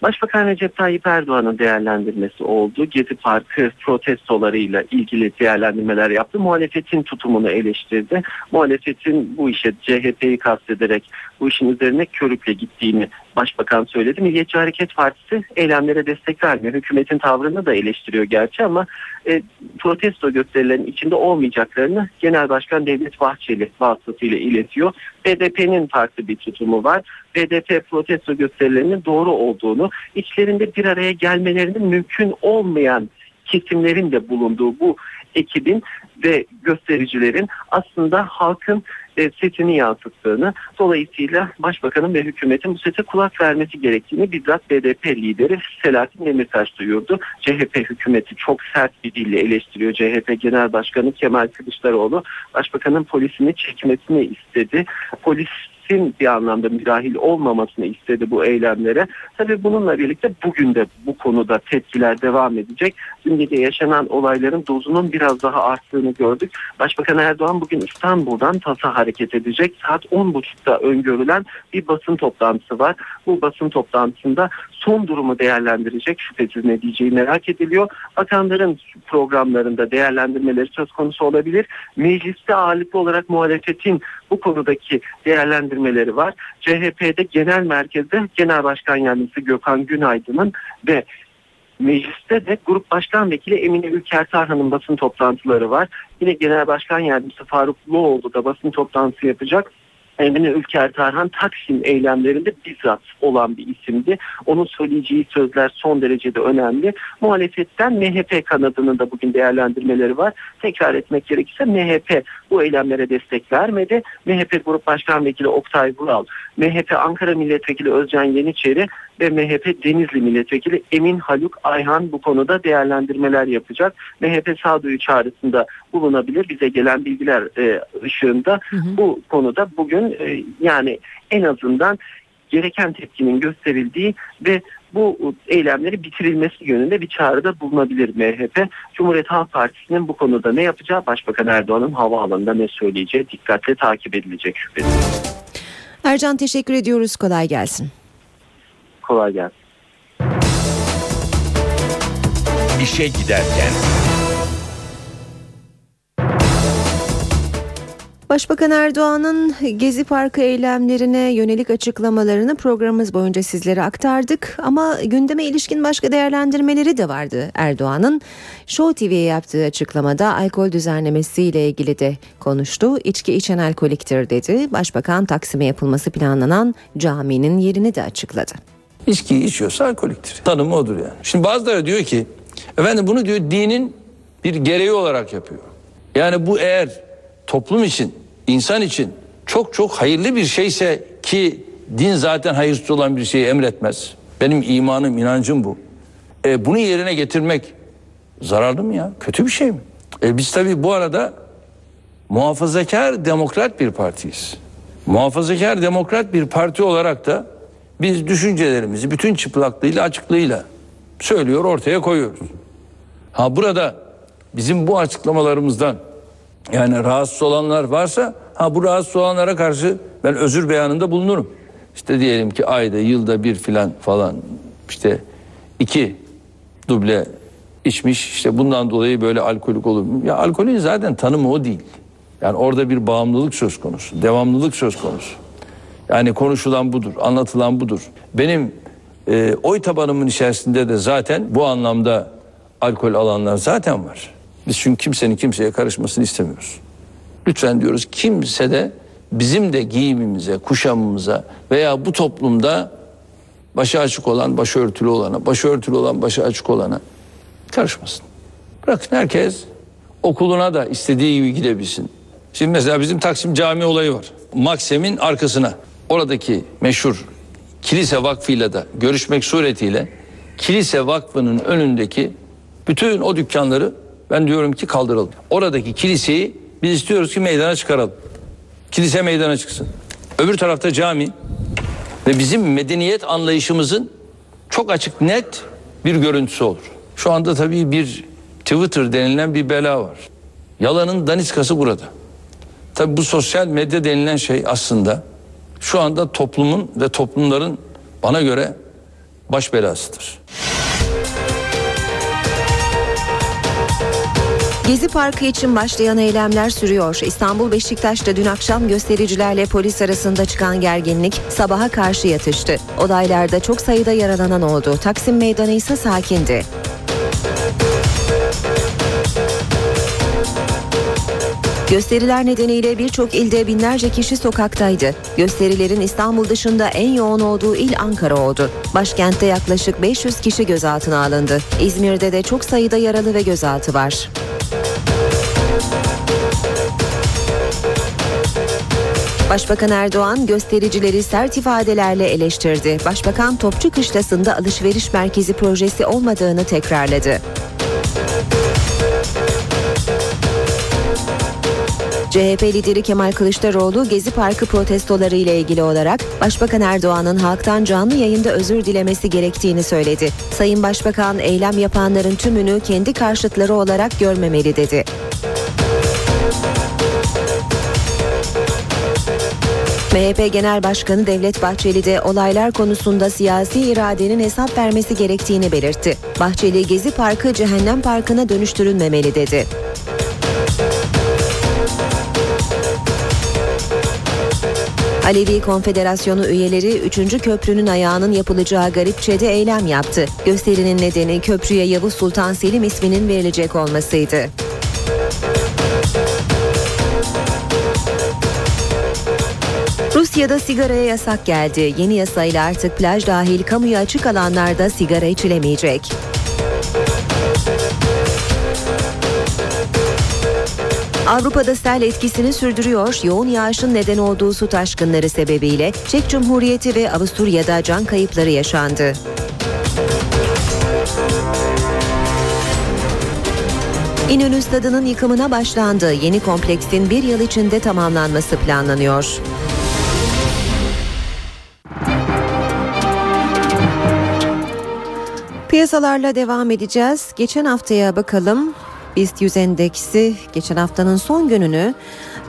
Başbakan Recep Tayyip Erdoğan'ın değerlendirmesi oldu. Gezi Parkı protestolarıyla ilgili değerlendirmeler yaptı. Muhalefetin tutumunu eleştirdi. Muhalefetin bu işe CHP'yi kastederek bu işin üzerine körükle gittiğini Başbakan söyledi. Milliyetçi Hareket Partisi eylemlere destek vermiyor. Hükümetin tavrını da eleştiriyor gerçi ama e, protesto gösterilerinin içinde olmayacaklarını Genel Başkan Devlet Bahçeli vasıtasıyla iletiyor. BDP'nin farklı bir tutumu var. BDP protesto gösterilerinin doğru olduğunu, içlerinde bir araya gelmelerinin mümkün olmayan kesimlerin de bulunduğu bu ekibin ve göstericilerin aslında halkın e, sesini yansıttığını dolayısıyla başbakanın ve hükümetin bu sese kulak vermesi gerektiğini bizzat BDP lideri Selahattin Demirtaş duyurdu. CHP hükümeti çok sert bir dille eleştiriyor. CHP Genel Başkanı Kemal Kılıçdaroğlu başbakanın polisini çekmesini istedi. Polis polisin bir anlamda müdahil olmamasını istedi bu eylemlere. Tabii bununla birlikte bugün de bu konuda tepkiler devam edecek. Dün gece yaşanan olayların dozunun biraz daha arttığını gördük. Başbakan Erdoğan bugün İstanbul'dan TAS'a hareket edecek. Saat 10.30'da öngörülen bir basın toplantısı var. Bu basın toplantısında son durumu değerlendirecek şüphesiz ne diyeceği merak ediliyor. Bakanların programlarında değerlendirmeleri söz konusu olabilir. Mecliste ağırlıklı olarak muhalefetin bu konudaki değerlendirmeleri var. CHP'de genel merkezde Genel Başkan Yardımcısı Gökhan Günaydın'ın ve Mecliste de Grup Başkan Vekili Emine Ülker Tarhan'ın basın toplantıları var. Yine Genel Başkan Yardımcısı Faruk Loğlu da basın toplantısı yapacak. Emine Ülker Tarhan Taksim eylemlerinde bizzat olan bir isimdi. Onun söyleyeceği sözler son derecede önemli. Muhalefetten MHP kanadının da bugün değerlendirmeleri var. Tekrar etmek gerekirse MHP bu eylemlere destek vermedi. MHP Grup Başkan Vekili Oktay Vural, MHP Ankara Milletvekili Özcan Yeniçeri ve MHP Denizli Milletvekili Emin Haluk Ayhan bu konuda değerlendirmeler yapacak. MHP sağduyu çağrısında bulunabilir. Bize gelen bilgiler e, ışığında hı hı. bu konuda bugün e, yani en azından gereken tepkinin gösterildiği ve bu eylemleri bitirilmesi yönünde bir çağrıda bulunabilir MHP. Cumhuriyet Halk Partisi'nin bu konuda ne yapacağı Başbakan Erdoğan'ın havaalanında ne söyleyeceği dikkatle takip edilecek şüphesiz. Ercan teşekkür ediyoruz. Kolay gelsin. Kolay gelsin. İşe giderken Başbakan Erdoğan'ın Gezi Parkı eylemlerine yönelik açıklamalarını programımız boyunca sizlere aktardık. Ama gündeme ilişkin başka değerlendirmeleri de vardı Erdoğan'ın. Show TV'ye yaptığı açıklamada alkol düzenlemesiyle ilgili de konuştu. İçki içen alkoliktir dedi. Başbakan Taksim'e yapılması planlanan caminin yerini de açıkladı. İçkiyi içiyorsa alkoliktir. Tanımı odur yani. Şimdi bazıları diyor ki efendim bunu diyor dinin bir gereği olarak yapıyor. Yani bu eğer toplum için, insan için çok çok hayırlı bir şeyse ki din zaten hayırsız olan bir şeyi emretmez. Benim imanım, inancım bu. E, bunu yerine getirmek zararlı mı ya? Kötü bir şey mi? E, biz tabii bu arada muhafazakar demokrat bir partiyiz. Muhafazakar demokrat bir parti olarak da biz düşüncelerimizi bütün çıplaklığıyla açıklığıyla söylüyor ortaya koyuyoruz. Ha burada bizim bu açıklamalarımızdan yani rahatsız olanlar varsa ha bu rahatsız olanlara karşı ben özür beyanında bulunurum. İşte diyelim ki ayda yılda bir filan falan işte iki duble içmiş işte bundan dolayı böyle alkolik olur? Ya alkolün zaten tanımı o değil. Yani orada bir bağımlılık söz konusu, devamlılık söz konusu. Yani konuşulan budur, anlatılan budur. Benim e, oy tabanımın içerisinde de zaten bu anlamda alkol alanlar zaten var. Biz çünkü kimsenin kimseye karışmasını istemiyoruz. Lütfen diyoruz kimse de bizim de giyimimize, kuşamımıza veya bu toplumda başı açık olan başörtülü olana, başörtülü olan başı açık olana karışmasın. Bırakın herkes okuluna da istediği gibi gidebilsin. Şimdi mesela bizim Taksim Cami olayı var. Maksem'in arkasına oradaki meşhur kilise vakfıyla da görüşmek suretiyle kilise vakfının önündeki bütün o dükkanları ben diyorum ki kaldıralım. Oradaki kiliseyi biz istiyoruz ki meydana çıkaralım. Kilise meydana çıksın. Öbür tarafta cami ve bizim medeniyet anlayışımızın çok açık net bir görüntüsü olur. Şu anda tabii bir Twitter denilen bir bela var. Yalanın daniskası burada. Tabii bu sosyal medya denilen şey aslında şu anda toplumun ve toplumların bana göre baş belasıdır. Gezi Parkı için başlayan eylemler sürüyor. İstanbul Beşiktaş'ta dün akşam göstericilerle polis arasında çıkan gerginlik sabaha karşı yatıştı. Olaylarda çok sayıda yaralanan oldu. Taksim Meydanı ise sakindi. Gösteriler nedeniyle birçok ilde binlerce kişi sokaktaydı. Gösterilerin İstanbul dışında en yoğun olduğu il Ankara oldu. Başkentte yaklaşık 500 kişi gözaltına alındı. İzmir'de de çok sayıda yaralı ve gözaltı var. Başbakan Erdoğan göstericileri sert ifadelerle eleştirdi. Başbakan Topçu Kışlası'nda alışveriş merkezi projesi olmadığını tekrarladı. CHP lideri Kemal Kılıçdaroğlu Gezi Parkı protestoları ile ilgili olarak Başbakan Erdoğan'ın halktan canlı yayında özür dilemesi gerektiğini söyledi. Sayın Başbakan eylem yapanların tümünü kendi karşıtları olarak görmemeli dedi. MHP Genel Başkanı Devlet Bahçeli de olaylar konusunda siyasi iradenin hesap vermesi gerektiğini belirtti. Bahçeli Gezi Parkı cehennem parkına dönüştürülmemeli dedi. Alevi Konfederasyonu üyeleri 3. köprünün ayağının yapılacağı Garipçe'de eylem yaptı. Gösterinin nedeni köprüye Yavuz Sultan Selim isminin verilecek olmasıydı. Rusya'da sigaraya yasak geldi. Yeni yasayla artık plaj dahil kamuya açık alanlarda sigara içilemeyecek. Avrupa'da sel etkisini sürdürüyor. Yoğun yağışın neden olduğu su taşkınları sebebiyle Çek Cumhuriyeti ve Avusturya'da can kayıpları yaşandı. İnönü Stadı'nın yıkımına başlandı. Yeni kompleksin bir yıl içinde tamamlanması planlanıyor. Piyasalarla devam edeceğiz. Geçen haftaya bakalım. BIST 100 endeksi geçen haftanın son gününü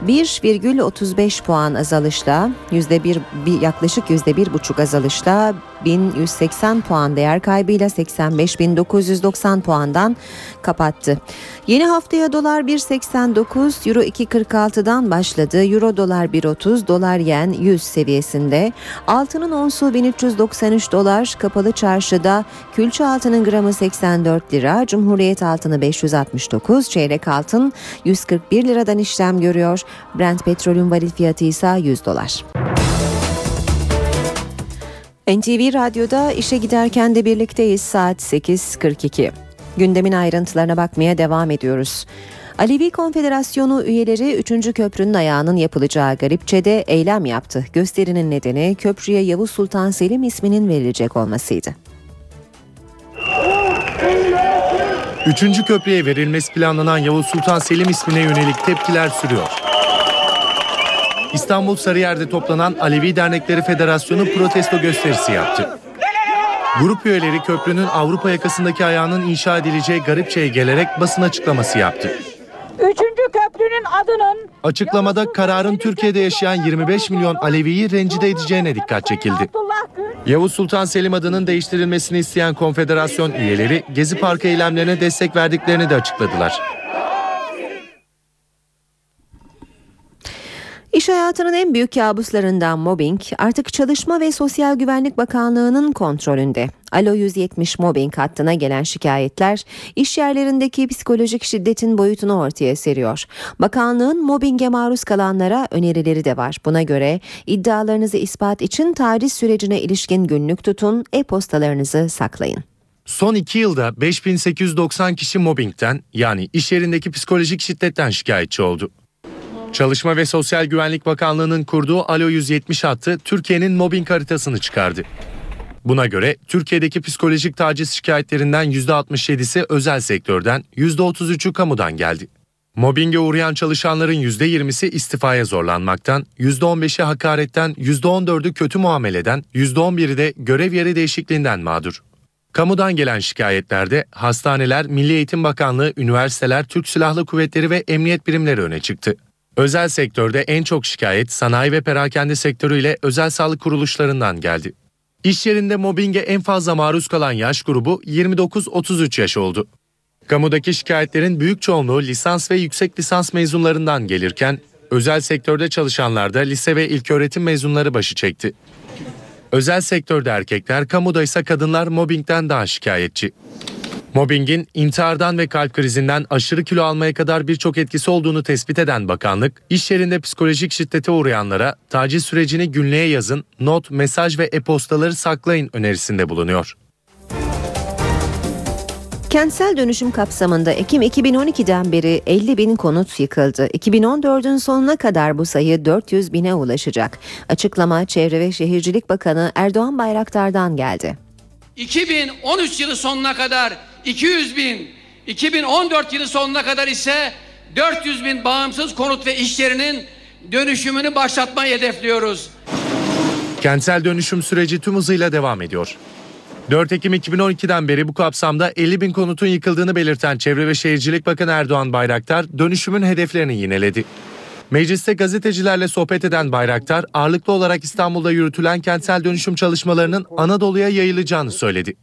1,35 puan azalışla yüzde bir, yaklaşık yüzde bir buçuk azalışla 1180 puan değer kaybıyla 85.990 puandan kapattı. Yeni haftaya dolar 1.89, euro 2.46'dan başladı. Euro dolar 1.30, dolar yen 100 seviyesinde. Altının onsu 1393 dolar, kapalı çarşıda külçe altının gramı 84 lira, Cumhuriyet altını 569, çeyrek altın 141 liradan işlem görüyor. Brent petrolün varil fiyatı ise 100 dolar. NTV Radyo'da işe giderken de birlikteyiz saat 8.42. Gündemin ayrıntılarına bakmaya devam ediyoruz. Alevi Konfederasyonu üyeleri 3. köprünün ayağının yapılacağı Garipçe'de eylem yaptı. Gösterinin nedeni köprüye Yavuz Sultan Selim isminin verilecek olmasıydı. Üçüncü köprüye verilmesi planlanan Yavuz Sultan Selim ismine yönelik tepkiler sürüyor. İstanbul Sarıyer'de toplanan Alevi Dernekleri Federasyonu protesto gösterisi yaptı. Grup üyeleri köprünün Avrupa yakasındaki ayağının inşa edileceği Garipçe'ye gelerek basın açıklaması yaptı. Üçüncü köprünün adının Açıklamada kararın Türkiye'de yaşayan 25 milyon Alevi'yi rencide edeceğine dikkat çekildi. Yavuz Sultan Selim adının değiştirilmesini isteyen konfederasyon üyeleri Gezi Parkı eylemlerine destek verdiklerini de açıkladılar. İş hayatının en büyük kabuslarından mobbing artık Çalışma ve Sosyal Güvenlik Bakanlığı'nın kontrolünde. Alo 170 mobbing hattına gelen şikayetler iş yerlerindeki psikolojik şiddetin boyutunu ortaya seriyor. Bakanlığın mobbinge maruz kalanlara önerileri de var. Buna göre iddialarınızı ispat için tarih sürecine ilişkin günlük tutun, e-postalarınızı saklayın. Son iki yılda 5890 kişi mobbingten yani iş yerindeki psikolojik şiddetten şikayetçi oldu. Çalışma ve Sosyal Güvenlik Bakanlığı'nın kurduğu Alo 170 hattı Türkiye'nin mobbing haritasını çıkardı. Buna göre Türkiye'deki psikolojik taciz şikayetlerinden %67'si özel sektörden, %33'ü kamudan geldi. Mobbinge uğrayan çalışanların %20'si istifaya zorlanmaktan, %15'i hakaretten, %14'ü kötü muameleden, %11'i de görev yeri değişikliğinden mağdur. Kamudan gelen şikayetlerde hastaneler, Milli Eğitim Bakanlığı, üniversiteler, Türk Silahlı Kuvvetleri ve emniyet birimleri öne çıktı. Özel sektörde en çok şikayet sanayi ve perakende sektörüyle özel sağlık kuruluşlarından geldi. İş yerinde mobbinge en fazla maruz kalan yaş grubu 29-33 yaş oldu. Kamudaki şikayetlerin büyük çoğunluğu lisans ve yüksek lisans mezunlarından gelirken özel sektörde çalışanlarda lise ve ilköğretim mezunları başı çekti. Özel sektörde erkekler, kamuda ise kadınlar mobbingden daha şikayetçi. Mobbingin intihardan ve kalp krizinden aşırı kilo almaya kadar birçok etkisi olduğunu tespit eden bakanlık, iş yerinde psikolojik şiddete uğrayanlara taciz sürecini günlüğe yazın, not, mesaj ve e-postaları saklayın önerisinde bulunuyor. Kentsel dönüşüm kapsamında Ekim 2012'den beri 50 bin konut yıkıldı. 2014'ün sonuna kadar bu sayı 400 bine ulaşacak. Açıklama Çevre ve Şehircilik Bakanı Erdoğan Bayraktar'dan geldi. 2013 yılı sonuna kadar 200 bin, 2014 yılı sonuna kadar ise 400 bin bağımsız konut ve iş yerinin dönüşümünü başlatmayı hedefliyoruz. Kentsel dönüşüm süreci tüm hızıyla devam ediyor. 4 Ekim 2012'den beri bu kapsamda 50 bin konutun yıkıldığını belirten Çevre ve Şehircilik Bakanı Erdoğan Bayraktar dönüşümün hedeflerini yineledi. Mecliste gazetecilerle sohbet eden Bayraktar, ağırlıklı olarak İstanbul'da yürütülen kentsel dönüşüm çalışmalarının Anadolu'ya yayılacağını söyledi.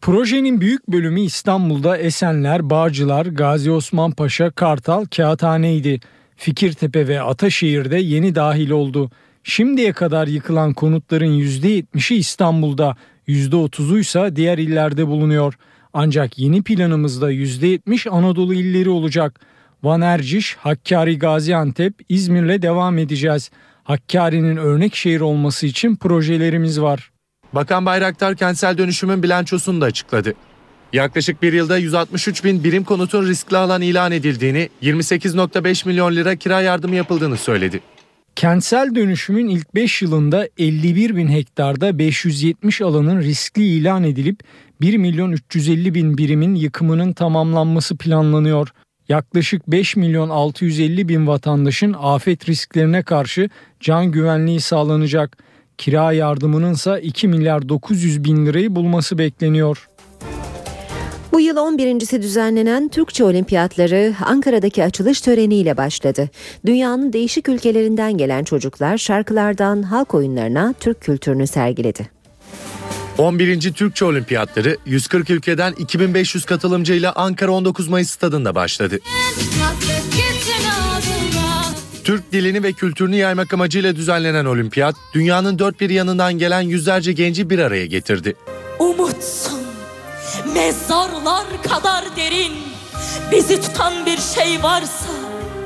Projenin büyük bölümü İstanbul'da Esenler, Bağcılar, Gazi Osman Paşa, Kartal, Kağıthane'ydi. Fikirtepe ve Ataşehir'de yeni dahil oldu. Şimdiye kadar yıkılan konutların %70'i İstanbul'da, %30'u ise diğer illerde bulunuyor. Ancak yeni planımızda %70 Anadolu illeri olacak. Van Erciş, Hakkari, Gaziantep, İzmir'le devam edeceğiz. Hakkari'nin örnek şehir olması için projelerimiz var. Bakan Bayraktar kentsel dönüşümün bilançosunu da açıkladı. Yaklaşık bir yılda 163 bin birim konutun riskli alan ilan edildiğini, 28.5 milyon lira kira yardımı yapıldığını söyledi. Kentsel dönüşümün ilk 5 yılında 51 bin hektarda 570 alanın riskli ilan edilip 1 milyon 350 bin birimin yıkımının tamamlanması planlanıyor. Yaklaşık 5 milyon 650 bin vatandaşın afet risklerine karşı can güvenliği sağlanacak. Kira yardımının ise 2 milyar 900 bin lirayı bulması bekleniyor. Bu yıl 11.si düzenlenen Türkçe Olimpiyatları Ankara'daki açılış töreniyle başladı. Dünyanın değişik ülkelerinden gelen çocuklar şarkılardan halk oyunlarına Türk kültürünü sergiledi. 11. Türkçe Olimpiyatları 140 ülkeden 2500 katılımcıyla Ankara 19 Mayıs stadında başladı. Türk dilini ve kültürünü yaymak amacıyla düzenlenen olimpiyat, dünyanın dört bir yanından gelen yüzlerce genci bir araya getirdi. Umutsun, mezarlar kadar derin, bizi tutan bir şey varsa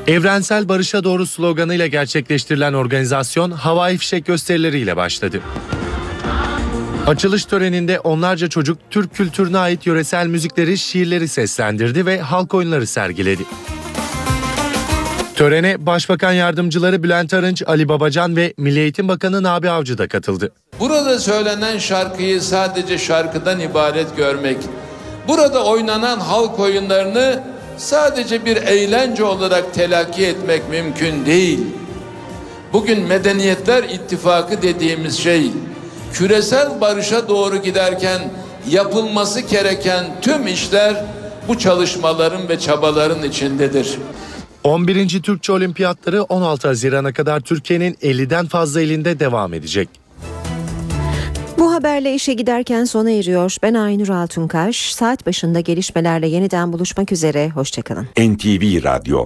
Evrensel barışa doğru sloganıyla gerçekleştirilen organizasyon havai fişek gösterileriyle başladı. Açılış töreninde onlarca çocuk Türk kültürüne ait yöresel müzikleri, şiirleri seslendirdi ve halk oyunları sergiledi. Törene Başbakan Yardımcıları Bülent Arınç, Ali Babacan ve Milli Eğitim Bakanı Nabi Avcı da katıldı. Burada söylenen şarkıyı sadece şarkıdan ibaret görmek, burada oynanan halk oyunlarını sadece bir eğlence olarak telakki etmek mümkün değil. Bugün Medeniyetler İttifakı dediğimiz şey, küresel barışa doğru giderken yapılması gereken tüm işler bu çalışmaların ve çabaların içindedir. 11. Türkçe Olimpiyatları 16 Haziran'a kadar Türkiye'nin 50'den fazla ilinde devam edecek. Bu haberle işe giderken sona eriyor. Ben Aynur Altunkaş. Saat başında gelişmelerle yeniden buluşmak üzere. Hoşçakalın. NTV Radyo